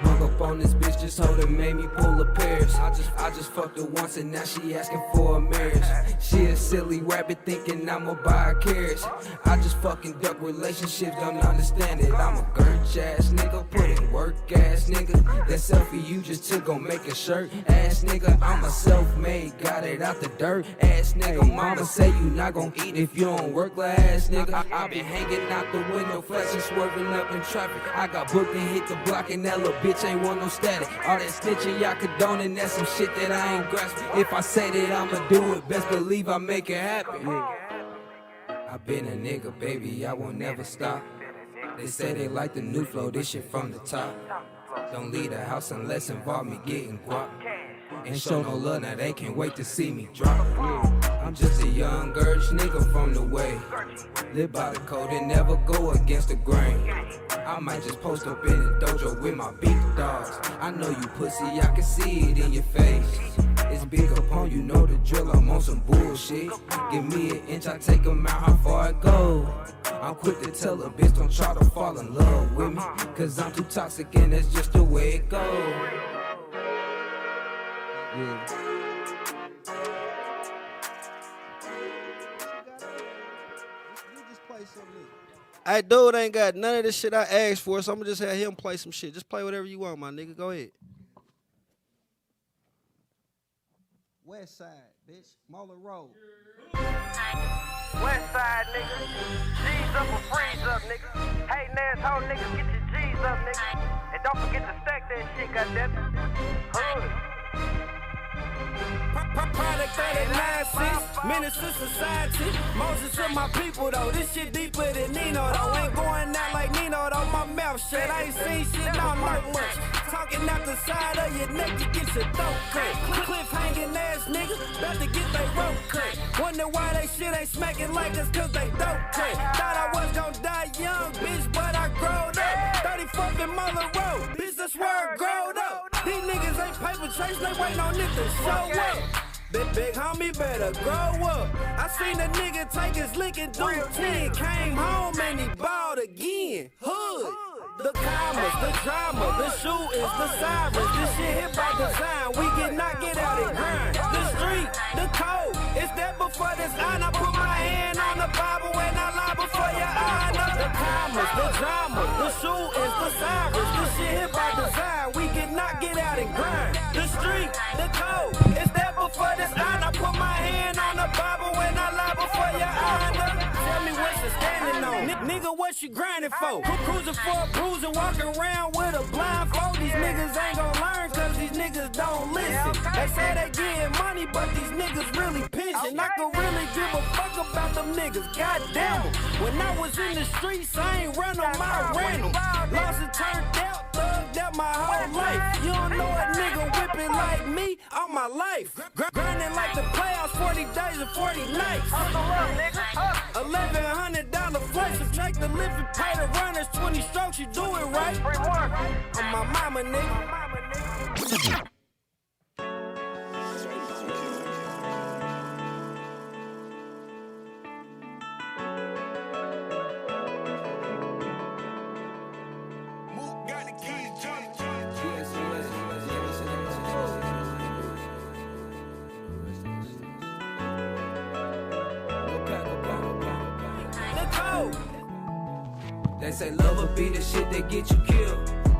Hung up on this bitch, just hold it, made me pull a pairs. I just, I just fucked her once and now she asking for a marriage. She a silly rabbit thinking I'ma buy a carriage. I just fucking duck relationships, don't understand it. I'm a gurch ass nigga, put in work ass nigga. That selfie you just took gon' make a shirt ass nigga. I'm a self-made, got it out the dirt ass nigga. Mama say you not gon' eat if you don't work like ass nigga. I, I been hanging out the window, flashing, swerving up in traffic. I got booked and hit the block that little bitch ain't want no static. All that snitching y'all condoning, that's some shit that I ain't grasping. If I say that I'ma do it, best believe I make it happen. I been a nigga, baby, I won't never stop. They say they like the new flow, this shit from the top. Don't leave the house unless involve me getting guap. Ain't show no love, now they can't wait to see me drop. I'm just a young Gurch nigga from the way. Live by the code and never go against the grain. I might just post up in the dojo with my big dogs. I know you pussy, I can see it in your face. It's big upon you, know the drill. I'm on some bullshit. Give me an inch, I take 'em out, how far I go. I'm quick to tell a bitch, don't try to fall in love with me. Cause I'm too toxic and that's just the way it goes. Yeah. Hey, dude ain't got none of this shit I asked for, so I'm gonna just have him play some shit. Just play whatever you want, my nigga. Go ahead. West side, bitch. Mola Road. West side, nigga. G's up or freeze up, nigga. Hey, asshole niggas, get your G's up, nigga. And don't forget to stack that shit, goddammit. Hood. Product the nonsense, menace to society. Moses to my people though, this shit deeper than Nino though. Ain't going out like Nino though, my mouth shut. I ain't seen shit, don't know much. Talking out the side of your neck, you get your throat cut. Cliff hanging ass niggas, about to get they rope cut. Wonder why they shit ain't smacking like us, cause they dope cut. Thought I was gon' die young, bitch, but I growed up. 34th and Muller Road, where I growed up. These niggas ain't paper chase, they waiting on it to show up. Big, big homie better grow up. I seen a nigga take his lick and do 10. Came home and he balled again. Hood. The commas, the drama, the shootings, the sirens. This shit hit by design. We get knocked, get out and grind. The street, the code. It's that before this line. I put my hand on the Bible The commas, the drama, the shootings, the sirens. This shit hit by design. We knocked, get out and grind. The street, the code. Nigga, what you grinding for? Cru- cruising for a bruising, walking around with a blindfold. These niggas ain't gon' learn cause these niggas don't listen. They say they getting money, but these niggas really pinching. I could really give a fuck about them niggas, goddamn 'em. When I was in the streets, I ain't run on my rental. Lost and turned out, thugged out my whole life. You don't know a nigga whipping like me all my life. Gr- grinding like the playoffs, 40 days and 40 nights. Eleven hundred dollar the living, pay the runners, 20 strokes, you do it right. On my mama, nigga. Say love will be the shit that get you killed.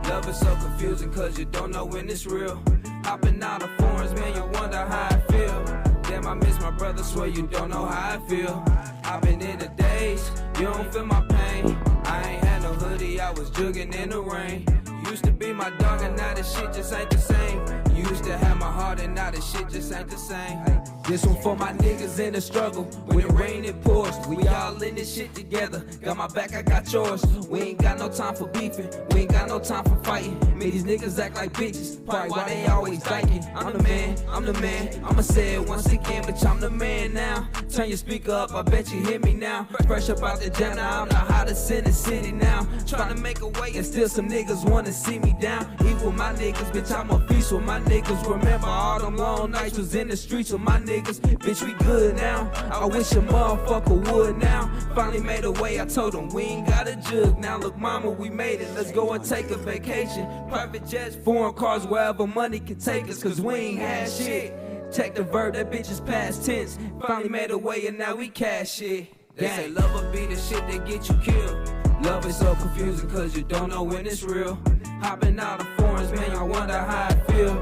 Love is so confusing cause you don't know when it's real. Hopping out of forums, man, you wonder how I feel. Damn, I miss my brother, swear you don't know how I feel. I've been in the days, you don't feel my pain. I ain't had no hoodie, I was jugging in the rain. Used to be my dog, and now this shit just ain't the same. Used to have my heart, and now this shit just ain't the same. This one for my niggas in the struggle. When it rain, it pours. We all in this shit together. Got my back, I got yours. We ain't got no time for beefing. We ain't got no time for fighting. Made these niggas act like bitches. Probably why they always dyking. I'm the man, I'm the man. I'ma say it once again, bitch, I'm the man now. Turn your speaker up, I bet you hear me now. Fresh up out the jam, I'm the hottest in the city now. Trying to make a way, and still some niggas wanna see me down. Eat with my niggas, bitch, I'm a feast with my niggas. Remember all them long nights was in the streets with my niggas. Bitch, we good now. I wish a motherfucker would now. Finally made a way, I told him we ain't got a jug. Now look, mama, we made it. Let's go and take a vacation. Private jets, foreign cars, wherever money can take us, cause we ain't had shit. Check the verb, that bitch is past tense. Finally made a way and now we cash it. They say love will be the shit that get you killed. Love is so confusing cause you don't know when it's real. Hopping out of forums, man, I wonder how I feel.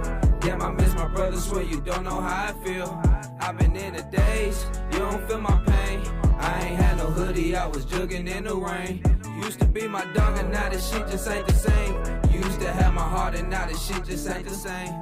Damn, I miss my brother, swear you don't know how I feel. I've been in the days, you don't feel my pain. I ain't had no hoodie, I was jugging in the rain. Used to be my dog, and now this shit just ain't the same. Used to have my heart, and now this shit just ain't the same.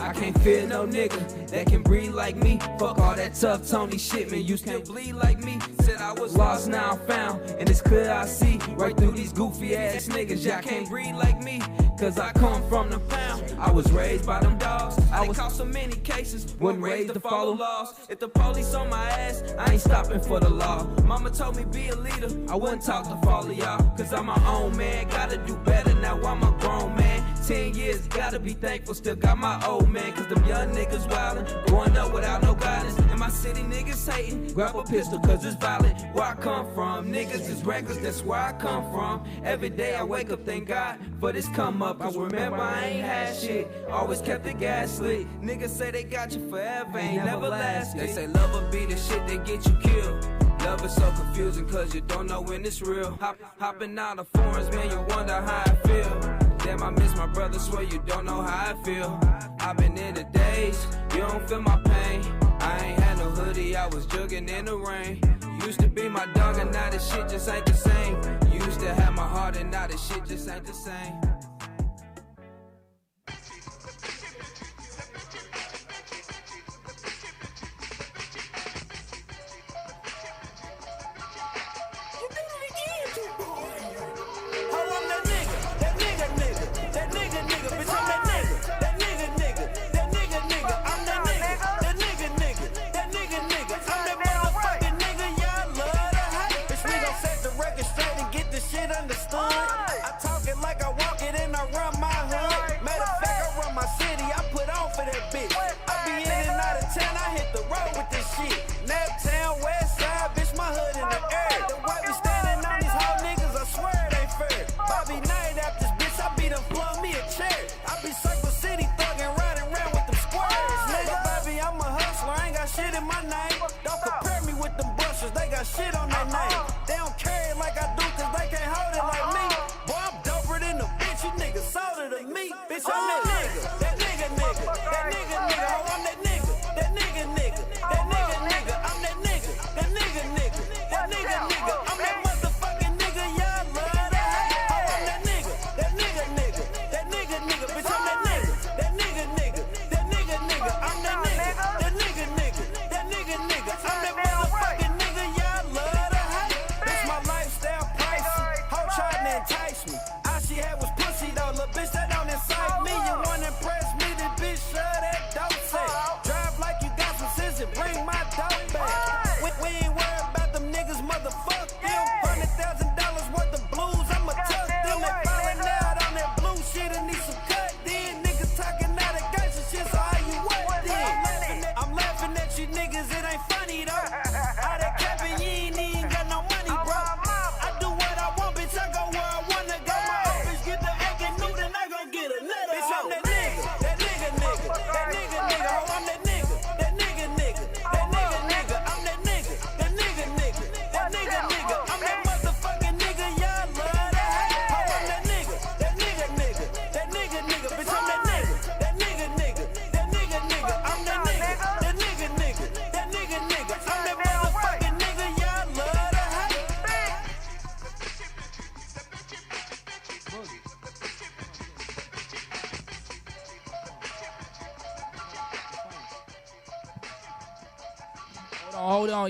I can't fear no nigga that can breathe like me. Fuck all that tough Tony shit, man. You still bleed like me. Said I was lost, now I'm found. And it's clear I see right through these goofy ass niggas. Y'all can't breathe like me, cause I come from the pound. I was raised by them dogs. I was caught so many cases. Wasn't raised to follow laws. If the police on my ass, I ain't stopping for the law. Mama told me be a leader. I wouldn't talk to follow y'all. Cause I'm my own man. Gotta do better now. I'm a grown man. Ten years, gotta be thankful. Still got my old man. Cause them young niggas wildin'. Growing up without no guidance. And my city niggas hating. Grab a pistol cause it's violent. Where I come from. Niggas is reckless. That's where I come from. Every day I wake up, thank God for this come up. I remember I ain't had shit. Always kept the gas lit. Niggas say they got you forever. Ain't never last. They say love will be the shit that get you killed. Love is so confusing cause you don't know when it's real. Hop, hopping out of foreigns, man, you wonder how I feel. Damn, I miss my brother, swear you don't know how I feel. I've been in the days, you don't feel my pain. I ain't had no hoodie, I was jugging in the rain. Used to be my dog, and now this shit just ain't the same. Used to have my heart, and now this shit just ain't the same.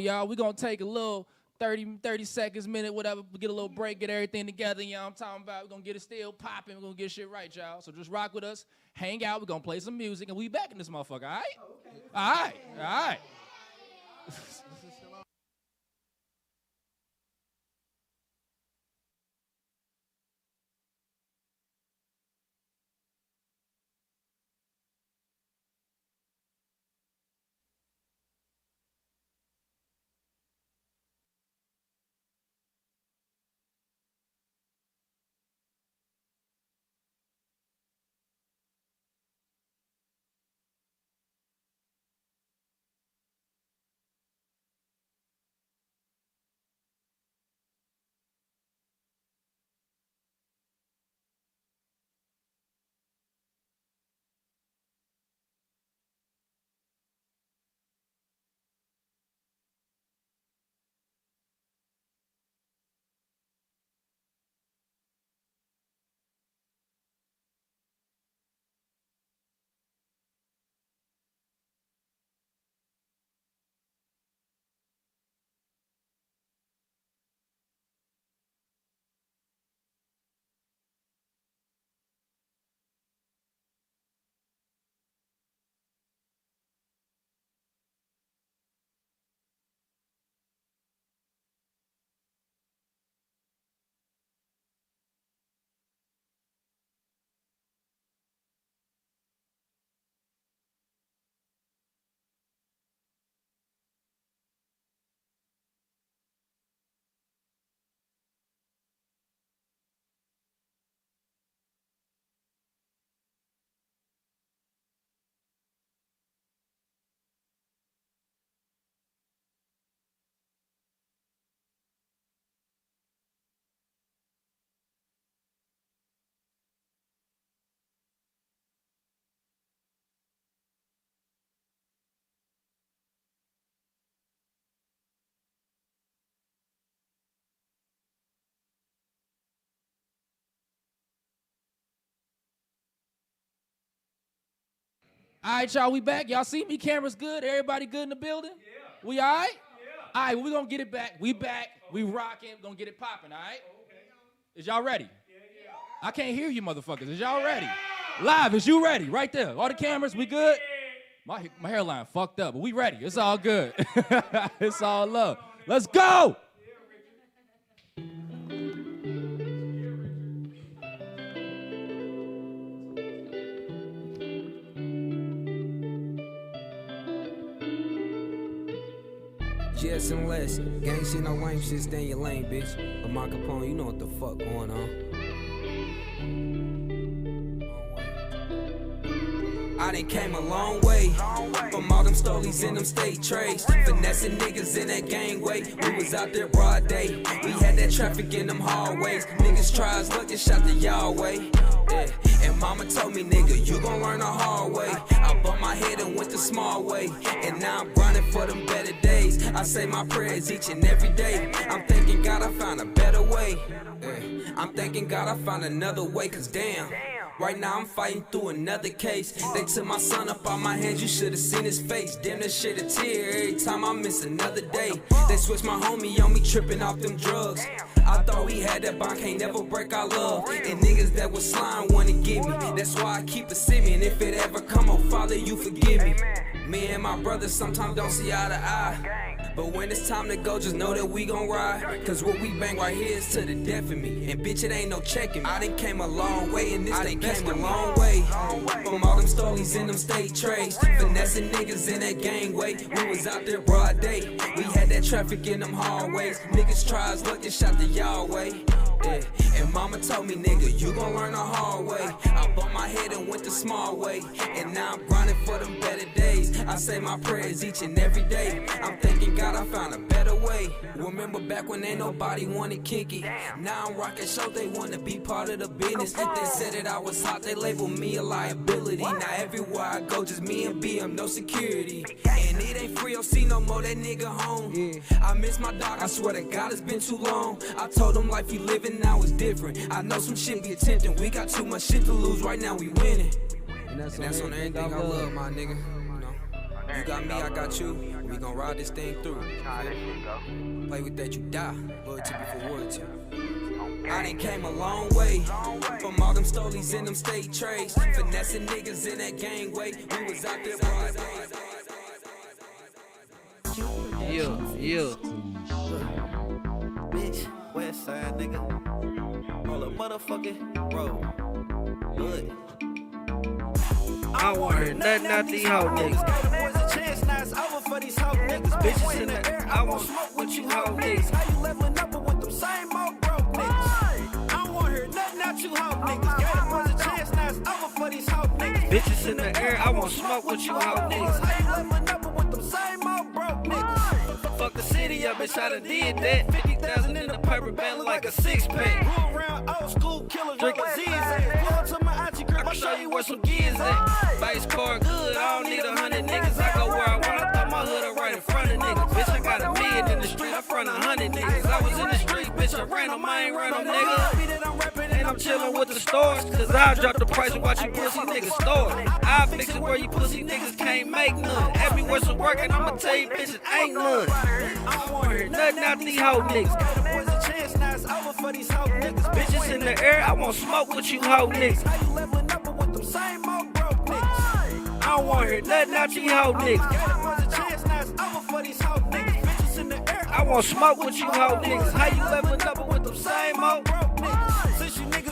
Y'all. We're gonna take a little 30, 30 seconds, minute, whatever, get a little break, get everything together. You know what I'm talking about? We're gonna get it still popping, we're gonna get shit right, y'all. So just rock with us, hang out, we're gonna play some music, and we back in this motherfucker, all right? Oh, all right, all right. All right, y'all, we back. Y'all see me? Cameras good? Everybody good in the building? Yeah. We all right? Yeah. All right, well, we gonna get it back. We back. We rocking. Gonna get it popping, all right? Is y'all ready? Yeah, yeah. I can't hear you motherfuckers. Is y'all ready? Live, is you ready? Right there. All the cameras, we good? My, my hairline fucked up, but we ready. It's all good. it's all love. Let's go! Yes and less. Gang shit, no lame shit, stay in your lane, bitch. But my Capone, you know what the fuck going on. I done came a long way from all them stolies and them state trades. Finessing niggas in that gangway. We was out there broad day. We had that traffic in them hallways. Niggas try us looking shot the. Yeah. And mama told me, nigga, you gon' learn the hard way. I bumped my head and went the small way. And now I'm running for them better days. I say my prayers each and every day. I'm thanking God I found a better way. Eh, I'm thanking God I found another way, cause damn. Right now I'm fighting through another case. They took my son up out my hands, you should've seen his face. Damn, that shit a tear every time I miss another day. They switched my homie on me, tripping off them drugs. I thought we had that bond, can't never break our love. And niggas that was slime wanna get me. That's why I keep a simi. And if it ever come, oh Father, you forgive me. Me and my brothers sometimes don't see eye to eye. But when it's time to go, just know that we gon' ride. Cause what we bang right here is to the death of me. And bitch, it ain't no checking me. I done came a long way, and this I done came a long way. From all them stories in them state trades. Finessing niggas in that gangway. We was out there broad day. We had that traffic in them hallways. Niggas tries looking shot the y'all way. Yeah. And mama told me, nigga, you gon' learn the hard way. I bumped my head and went the small way. And now I'm grinding for them better days. I say my prayers each and every day. I'm thanking God I found a better way. Remember back when ain't nobody wanted kick it. Now I'm rocking show, they wanna be part of the business. They said that I was hot, they labeled me a liability. Now everywhere I go, just me and BM, no security. And it ain't free, don't see no more that nigga home. I miss my dog, I swear to God it's been too long. I told him life you living now is different. I know some shit be attempting, we got too much shit to lose, right now we winning. And that's, and that's on everything I love, my nigga. You know, you got me, I got you. We gon' ride this thing through. Play with that, you die. Loyalty before royalty. I done came a long way from all them stolies in them state trades. Finessing niggas in that gangway. We was out there broad Yeah, yeah. West side nigga. On a motherfucking road. Hood. I want her nothing out these hoe niggas. Boys a chance, now it's over for these hoe niggas. Bitches in the air, I won't smoke with you hoe niggas. How you leveling up with them same old broke niggas? I don't want her nothing out you hoe niggas. Gave them boys a chance, now it's over for these hoe niggas. Bitches in the air, I won't smoke with you hoe niggas. How you leveling up with them same old broke niggas? Fuck the city up, bitch, I done did that. 50,000 in the paper bag like a six pack. Roll around old school killers, drinking Z's. Pull up to my auntie crib, I'll show you where some gears at. Vice car good, I don't need a hundred niggas. I go where I want, I throw my hood up right in front of niggas. Bitch, I got a million in the street, I front a hundred niggas. I was in the street, bitch, I ran them, I ain't run them, nigga. And I'm chillin' with the stores, cause I drop the price of what you pussy niggas store. I fix it where you pussy niggas can't make none. Everywhere some work, and I'ma tell you, bitches ain't none. I don't want her nothing out these hoe niggas. Boys a chance, now for these hoe niggas. Bitches in the air, I won't smoke with you hoe niggas. How you leveling up with them same old broke niggas? I don't want her nothing out you hoe niggas. Boys a chance, now it's over for these hoe niggas. Bitches in the air, I won't smoke with you hoe niggas. How you leveling up with them same old broke niggas?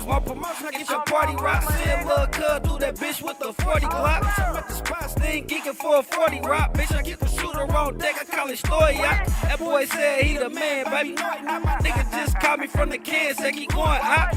You want promotion, I get your party rock. Send lil' cuz through that bitch with the 40 Glock. I'm at the spot, staying geeking for a 40 rock. Bitch, I get the shooter on deck, I call it story. That boy said he the man, baby. Nigga just called me from the can, said he going out.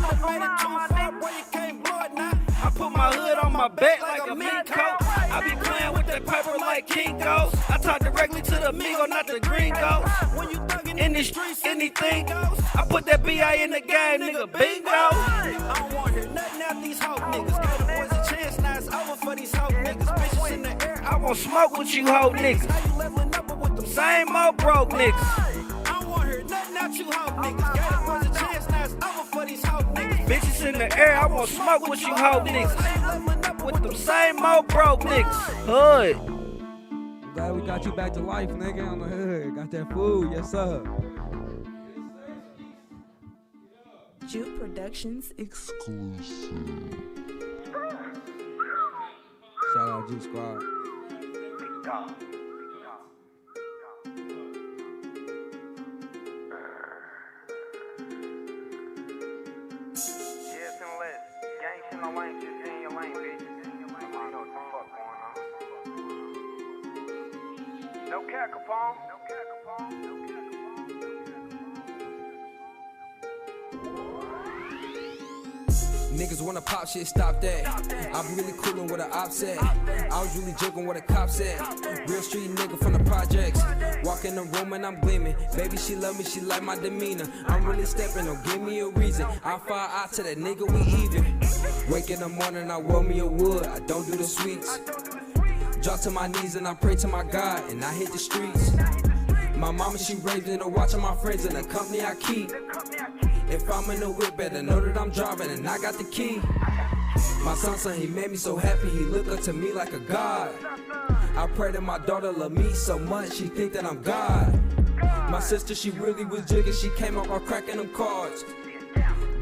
I put my hood on my back like a mink coat. I be playing with that paper like King Ghost. I talk directly to the Migo, not the gringo. When you thuggin' in the streets, anything goes. I put that BI in the game, nigga, bingo. I don't want hear nothing out these hoe niggas. Gave the boys a chance, now it's over for these hoe niggas. Bitches in the air, I won't smoke with you hoe niggas. You up with them same old broke niggas. I don't want hear nothing out you hoe niggas. In the air, I won't smoke with you hoe niggas. How you leveling up with them same old broke niggas. Hood. Glad we got you back to life, nigga, on the hood. Got that food, yes sir. Juke Productions exclusive. Shout out G Squad. Gang shit, no lane shit. Stay in your lane, bitch. I know what the fuck going on. No cat, Capone. No cat, Capone. No cat, Niggas wanna pop shit, stop that. I'm really coolin' what a op said. I was really joking what a cop said. Real street nigga from the projects. Walk in the room and I'm gleaming. Baby, she love me, she like my demeanor. I'm really steppin', don't give me a reason. I fire out to that nigga, we even. Wake in the morning, I roll me a wood. I don't do the sweets. Drop to my knees and I pray to my God and I hit the streets. My mama, she raised me to watching my friends in the company I keep. If I'm in the whip, better know that I'm driving and I got the key. My son, son, he made me so happy, he look up to me like a god. I pray that my daughter love me so much, she think that I'm God. My sister, she really was jigging, she came up by cracking them cards.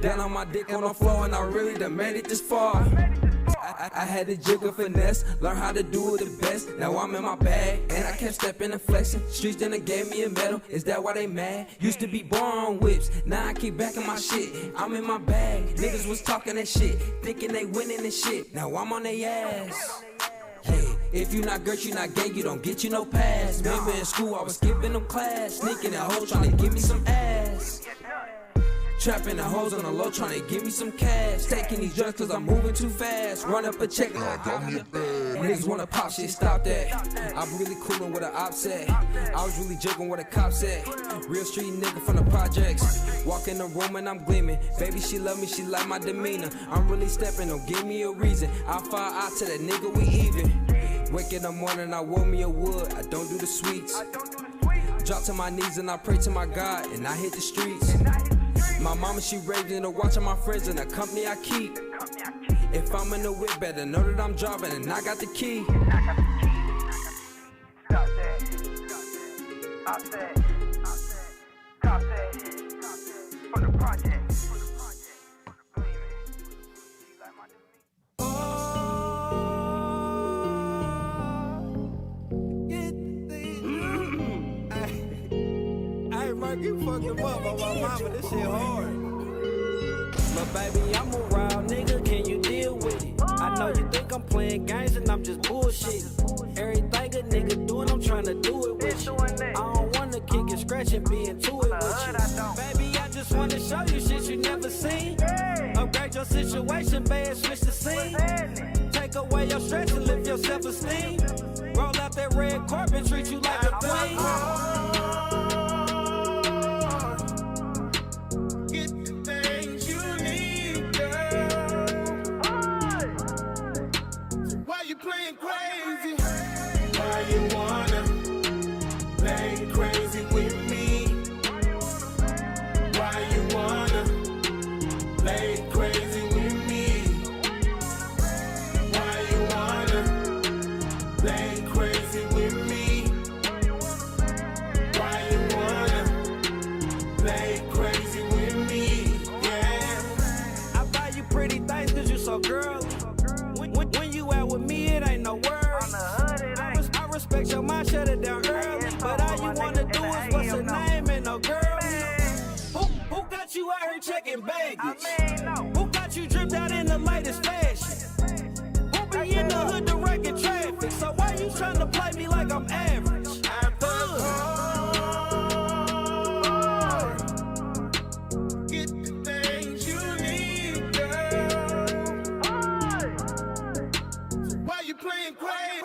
Down on my dick on the floor, and I really done made it this far. I, I, had to jiggle finesse, learn how to do it the best. Now I'm in my bag, and I kept stepping and flexing. Streets then they gave me a medal. Is that why they mad? Used to be born whips, now I keep backing my shit. I'm in my bag. Niggas was talking that shit, thinking they winning and shit. Now I'm on their ass. Hey, if you not girl, you not gay, you don't get you no pass. Remember in school, I was skipping them class, sneaking at hoes trying to give me some ass. Trapping the hoes on the low, trying to give me some cash. Taking these drugs cause I'm moving too fast. Run up a check, now I got me a bag. Niggas wanna pop shit, stop that. I'm really coolin' what a op said. I was really joking what a cop said. Real street nigga from the projects. Walk in the room and I'm gleaming. Baby, she love me, she like my demeanor. I'm really stepping, don't give me a reason. I fire out to that nigga, we even. Wake in the morning, I roll me a wood. I don't do the sweets. Drop to my knees and I pray to my God and I hit the streets. My mama, she me to watching my friends in the company I keep. If I'm in the whip, better know that I'm driving and I got the key. Stop that. I said, Top said, from the project. Mark, you fucked him up on my mama. This shit hard. But baby, I'm a wild nigga. Can you deal with it? I know you think I'm playing games and I'm just bullshitting. Everything a nigga doing, I'm trying to do it with you. I don't wanna kick and scratch and be into it with you. Baby, I just wanna show you shit you never seen. Upgrade your situation, babe, switch the scene. Take away your stress and lift your self-esteem. Roll out that red carpet, treat you like a queen. Playing crazy? Checking baggage? Who got you dripped out in the latest fashion? Who be in the hood directing traffic? So why you trying to play me like I'm average? Uh. Get the things you need, girl. Why you playing crazy?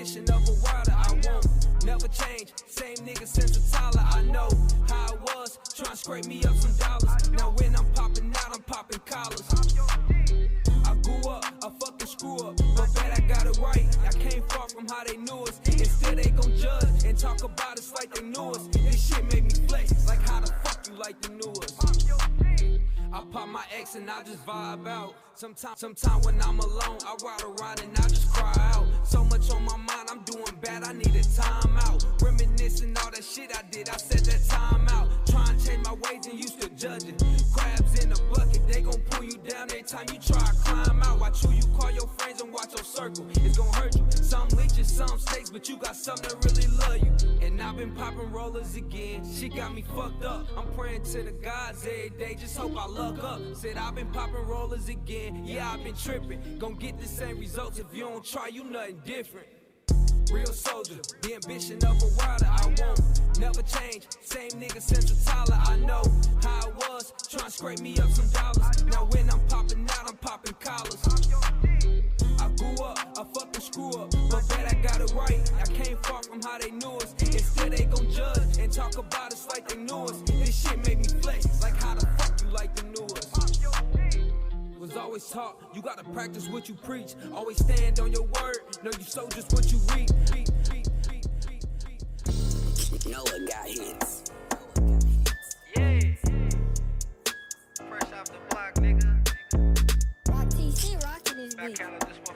Of a. I won't never change. Same nigga since a Tyler. I know how it was. Trying to scrape me up some dollars. Now when I'm popping out, I'm popping collars. I grew up, a fucking screw up, but bet I got it right. I came far from how they knew us. Instead, they gon' judge and talk about us like they knew us. This shit made me flex, like how the fuck you like the knew us. I pop my ex and I just vibe out. Sometimes, sometime when I'm alone, I ride around and I just cry out. So much on my again. She got me fucked up. I'm praying to the gods every day, just hope I luck up. Said I've been popping rollers again. Yeah, I've been tripping. Gon' get the same results if you don't try, you nothing different. Real soldier, the ambition of a rider. I won't never change. Same nigga since a Tyler. I know how it was. Trying to scrape me up some dollars. Now when I'm popping out, I'm popping collars. I grew up, a fucking screw up, but bet I got it right. I came far from how they knew us. Instead, they gon' judge talk about us like they knew us. This shit made me flex, like how the fuck you like the knew us. Was always taught you gotta practice what you preach. Always stand on your word. Know you sow just what you reap. Noah got hits. Yeah. Fresh off the block, nigga. Rock TC rocking this Back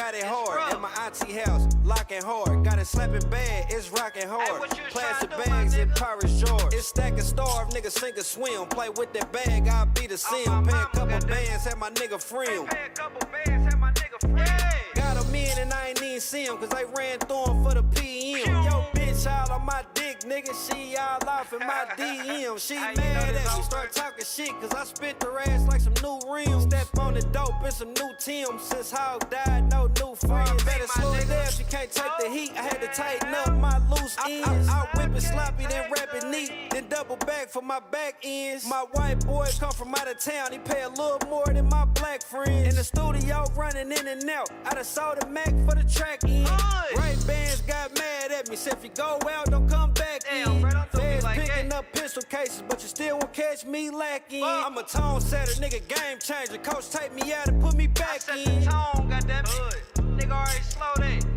got, it hard. At my auntie house, locking hard. Got it slapping bad, it's rocking hard. Plastic bags and Pirates drawers. It's stacking starve, nigga sink or swim. Play with that bag, I'll be the oh, sim. Pay a couple bands, have my nigga free 'em. Got him in and I ain't even see him, cause they ran through him for the PM. Yo, all on my dick, nigga. She all off in my DM. She mad at me, start talking shit, cause I spit the ass like some new rims. Step on the dope and some new Tim's. Since Hog died, no new friends. Better slow it down, she can't take the heat. I had to tighten up my loose ends. I, I whip it sloppy, then wrap it neat, then double back for my back ends. My white boy come from out of town, he pay a little more than my black friends. In the studio, running in and out. I done saw the Mac for the track in. Right bands got mad at me, said if you go Oh, out, don't come back in. Feds picking up pistol cases, but you still won't catch me lacking. I'm a tone setter, nigga, game changer. Coach take me out and put me back in. The Tone, goddammit. Nigga already slow that.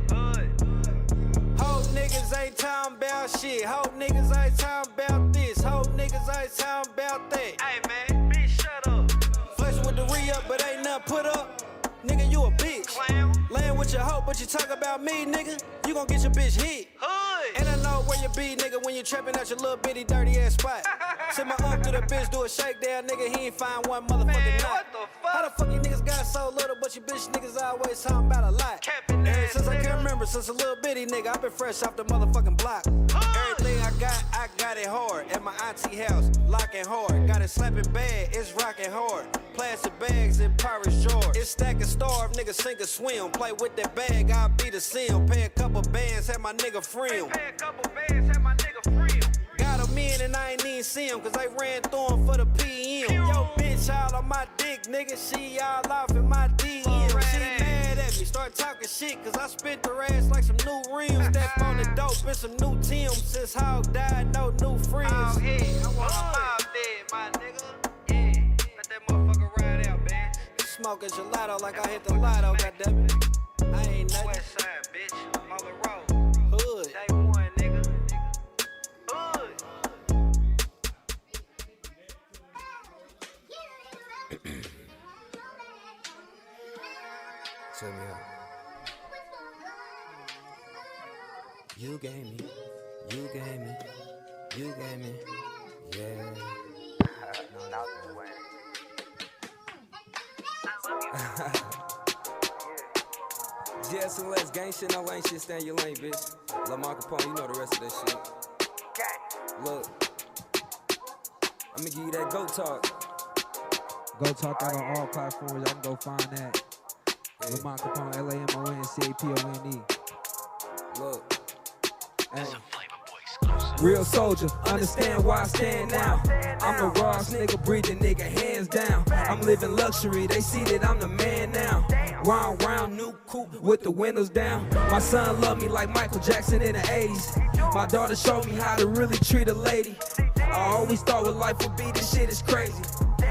Ho niggas ain't talking about shit. Ho niggas ain't talking about this. Ho niggas ain't talking about that. Hey man, bitch, shut up. Flex with the re up, but ain't nothing put up. With your hoe, but you talk about me, nigga. You gon' get your bitch hit. Hood. And I know where you be, nigga, when you trapping at your little bitty dirty ass spot. Send my uncle to the bitch, do a shakedown, nigga. He ain't find one motherfucking knot. How the fuck you niggas got so little, but you bitch niggas always talking about a lot? Ever since I can remember, since a little bitty nigga, I been fresh off the motherfucking block. I got, I got it hard. At my auntie house, locking hard. Got it slapping bad, it's rocking hard. Plastic bags and Pirates drawers. It's stacking starve, nigga sink or swim. Play with that bag, I'll be the sim. Pay a couple bands, have my nigga free 'em. Pay a couple bands, have my nigga free. Got him in and I ain't even see him, cause they ran through him for the PM. Yo, bitch, all on my dick, nigga. She all off in my DM. She mad at me, start talking shit, cause I spit the ass like some new rims. Step on the dope and some new Tim's. Since Hog died, no new friends. Oh, yeah, I want my mob dead, my nigga. Yeah, let that motherfucker ride out, man. Smoking gelato like I hit the lotto, goddammit. I ain't nothing. West side, bitch. Marlon Road. You gave me, you gave me, you gave me, yeah. no, not the way. Jess and Les, gang shit, no ain't shit, stay in your lane, bitch. Lamar Capone, you know the rest of that shit. Look, I'ma give you that go talk. Go talk out on all platforms. Y'all can go find that. Lamont Capone, L A M O N C A P O N E. Look. Hey. Uh. Real soldier, understand why I stand now. I'm the rawest nigga, breathing nigga, hands down. I'm living luxury, they see that I'm the man now. Round, round, new coupe with the windows down. My son love me like Michael Jackson in the 80s. My daughter showed me how to really treat a lady. I always thought what life would be, this shit is crazy.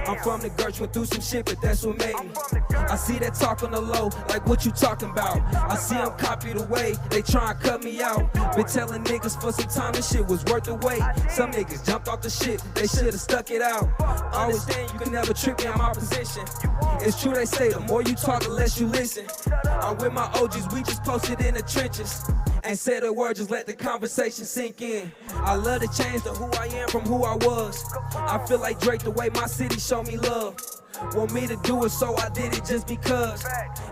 I'm from the Gertz, went through some shit, but that's what made me. I see that talk on the low, like what you talking about. I see them copy the way they try and cut me out. Been telling niggas for some time this shit was worth the wait. Some niggas jumped off the shit, they should've stuck it out. I understand you can never trick me in my position. It's true they say the more you talk, the less you listen. I'm with my OGs, we just posted in the trenches. Ain't said a word, just let the conversation sink in. I love to change to who I am from who I was. I feel like Drake the way my city show me love. Want me to do it, so I did it just because.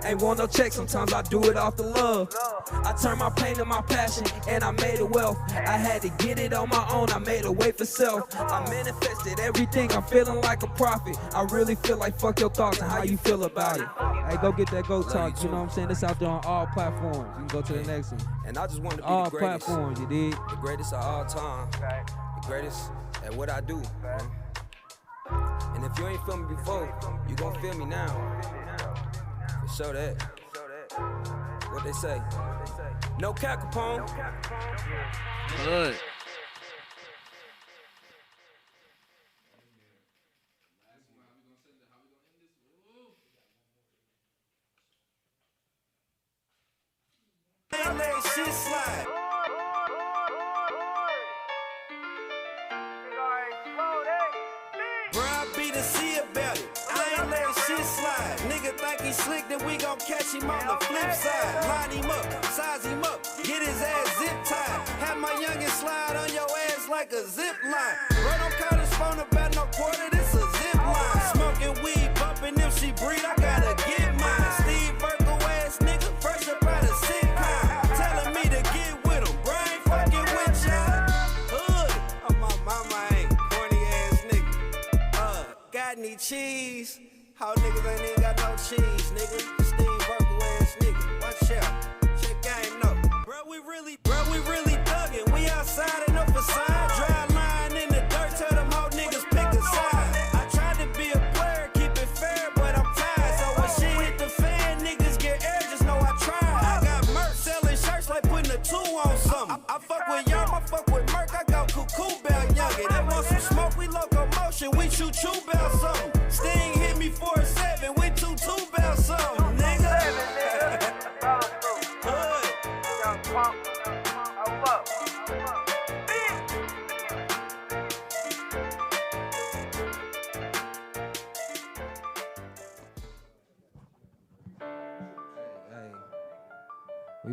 Ain't want no check, sometimes I do it off the love. I turned my pain to my passion, and I made it wealth. I had to get it on my own, I made a way for self. I manifested everything, I'm feeling like a prophet. I really feel like fuck your thoughts and how you feel about it. Hey, go get that Go Talk, you know what I'm saying? It's out there on all platforms. You can go to the next one. And I just want to be All the greatest. platforms, you did. The greatest of all time. The greatest at what I do. Man. And if you ain't feel me before, you gon' feel me now. For sure that. What they say? No cap Capone. Good. Ain't let shit slide. Slick, then we gon' catch him on the flip side. Line him up, size him up, get his ass zip tied. Have my youngin' slide on your ass like a zip line. Bro, don't call his phone about no quarter, this a zip line. Smoking weed, bumping if she breathe, I gotta get mine. Steve Urkel ass nigga, fresh up out of sitcom. Telling me to get with him, bro, I ain't fucking with y'all. Hood, oh my mama ain't corny ass nigga. Uh, got any cheese? How niggas ain't even got no cheese, nigga. Steve Urkel ass nigga, watch out. Check game no. Bro, we really, bro, we really thuggin'. We outside and up a sign. Dry line in the dirt, tell them how niggas pick a side. I tried to be a player, keep it fair, but I'm tired. So when shit hit the fan, niggas get air, just know I tried. I got merch selling shirts like putting a two on something. I, I fuck with y'all, I fuck with Merc, I got cuckoo bell youngin'. They want some smoke, we locomotion, we choo choo bell something.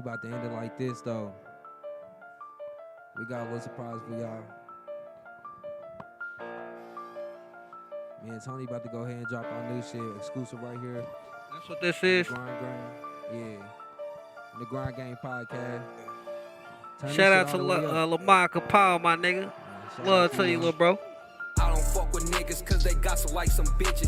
About to end it like this though. We got a little surprise for y'all. Me and Tony about to go ahead and drop our new shit exclusive right here. That's what this is. Grind Game, yeah. The Grind Game podcast. Turn Shout out to La- uh, Lamar Capal, my nigga. Love to you, little bro. I don't fuck with niggas cause they gossip like some bitches.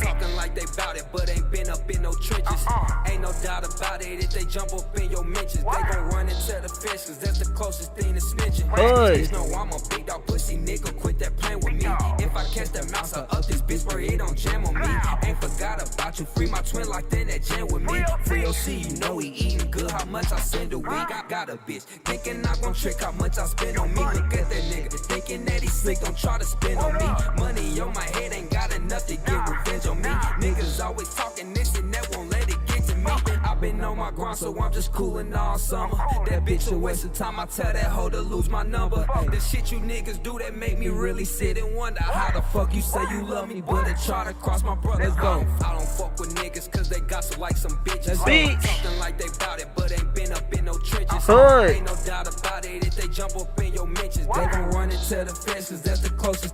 Talking like they bout it, but ain't been up in no trenches. Ain't no doubt about it, if they jump up in your mentions, they gon' run into the fence cause that's the closest thing to snitching. Hood. Just know I'm a big dog pussy nigga, quit that playing with me. If I catch that mouse, I up this bitch, bro, it don't jam on me. Ain't forgot about you, free my twin locked in that jam with me. Free OC, you know he eating good, how much I send a week. I got a bitch, thinking I gon' trick how much I spend on me. Look at that nigga, thinking that he slick, don't try to spend on me. Money on my head ain't got enough to get revenge on me. Niggas always talking this and that won't let it get to me. i been on my grind, so I'm just coolin' all summer. That bitch a waste of time, I tell that hoe to lose my number. The shit you niggas do that make me really sit and wonder how the fuck you say you love me, but it try to cross my brother. Let's go. I don't fuck with niggas cause they gossip like some bitches. Bitch. Talking like they bout it, but ain't been up in no trenches. Ain't no doubt about it, if they jump up in your mentions, they gon' run into the fence cause that's the closest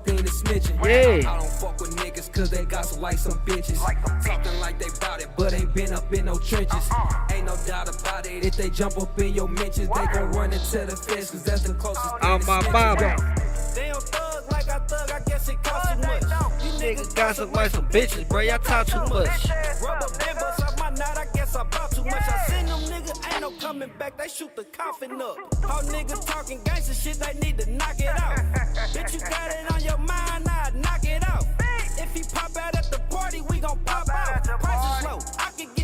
snitching. Yeah. I don't fuck with niggas cause they gossip like some bitches. Talking like they bout it, but ain't been up in no trenches. Ain't no doubt about it, if they jump up in your mentions, they gon' run into the fence cause that's the closest to my snitching. mama. Thug I thug, I guess it costs too much. You Niggas gossip like some bitches, bro. Y'all talk too much. Rubber band bust off my out, I guess I bought too much. I seen them niggas, ain't no coming back, they shoot the coffin up. All niggas talking gangster shit, they need to knock it out. Bitch, you got it on your mind, I knock it out. If he pop out at the party, we gon' pop out. Price is low, I can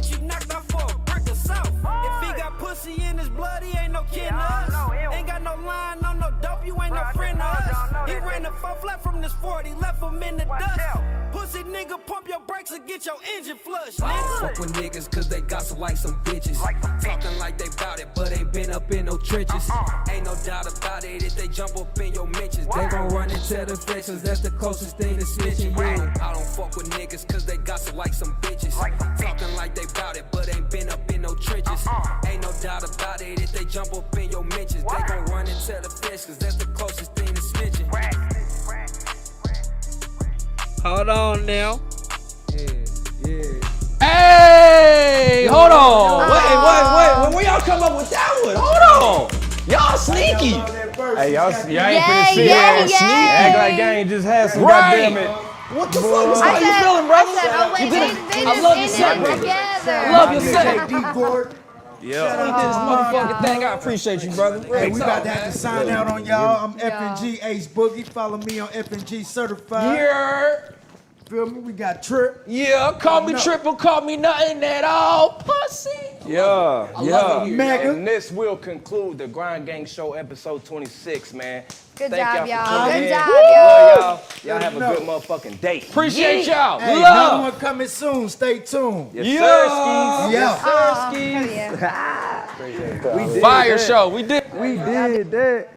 pussy in his blood, he ain't no kin to us. Ain't got no line, no no dope, you ain't no friend of us. He ran a four flat from this 40, left him in the dust. Pussy nigga, pump your brakes and get your engine flushed, nigga. Fuck with niggas cause they gossip like some bitches. Talking like they bout it, but ain't been up in no trenches. Ain't no doubt about it if they jump up in your mentions. They gon' run into the feds cause that's the closest thing to snitching. Yeah. I don't fuck with niggas cause they gossip like some bitches. Talking like they bout it, but ain't been up in no trenches. Ain't no doubt about it if they jump up in your mentions. They gon' run and tell the feds cause that's the closest thing to snitching. Hold on now. Yeah. Hey, hold on. Wait, wait, wait. Where y'all come up with that one? Hold on. Y'all sneaky. Hey, y'all, y'all ain't Yeah, finna sit yeah, here and yeah. sneak. Act like y'all ain't just had some Right. goddamn it. What the fuck? Boy. How you feeling, brother? I said, oh wait, You they, did they it. I love your ended set, it brother. Love your set. D Gordon. Yeah. We did this motherfucking thing. I appreciate you, brother. Hey, we about to have man. to sign out on y'all. I'm FNG Ace Boogie. Follow me on FNG Certified. Yeah. Feel me? We got Trip. Yeah, call me No. triple, call me nothing at all. Pussy. Yeah, love yeah. it Mega. And this will conclude the Grind Gang Show episode 26, man. Good Thank job, y'all. y'all. Good in. job, y'all. y'all. Y'all have a good motherfucking day. Appreciate y'all. Hey, Love. another one coming soon. Stay tuned. Yes, Yeah. sirskis. Yeah. Yes, Aw, sirskis. hell yeah. We did Fire that. show. We did. We did that.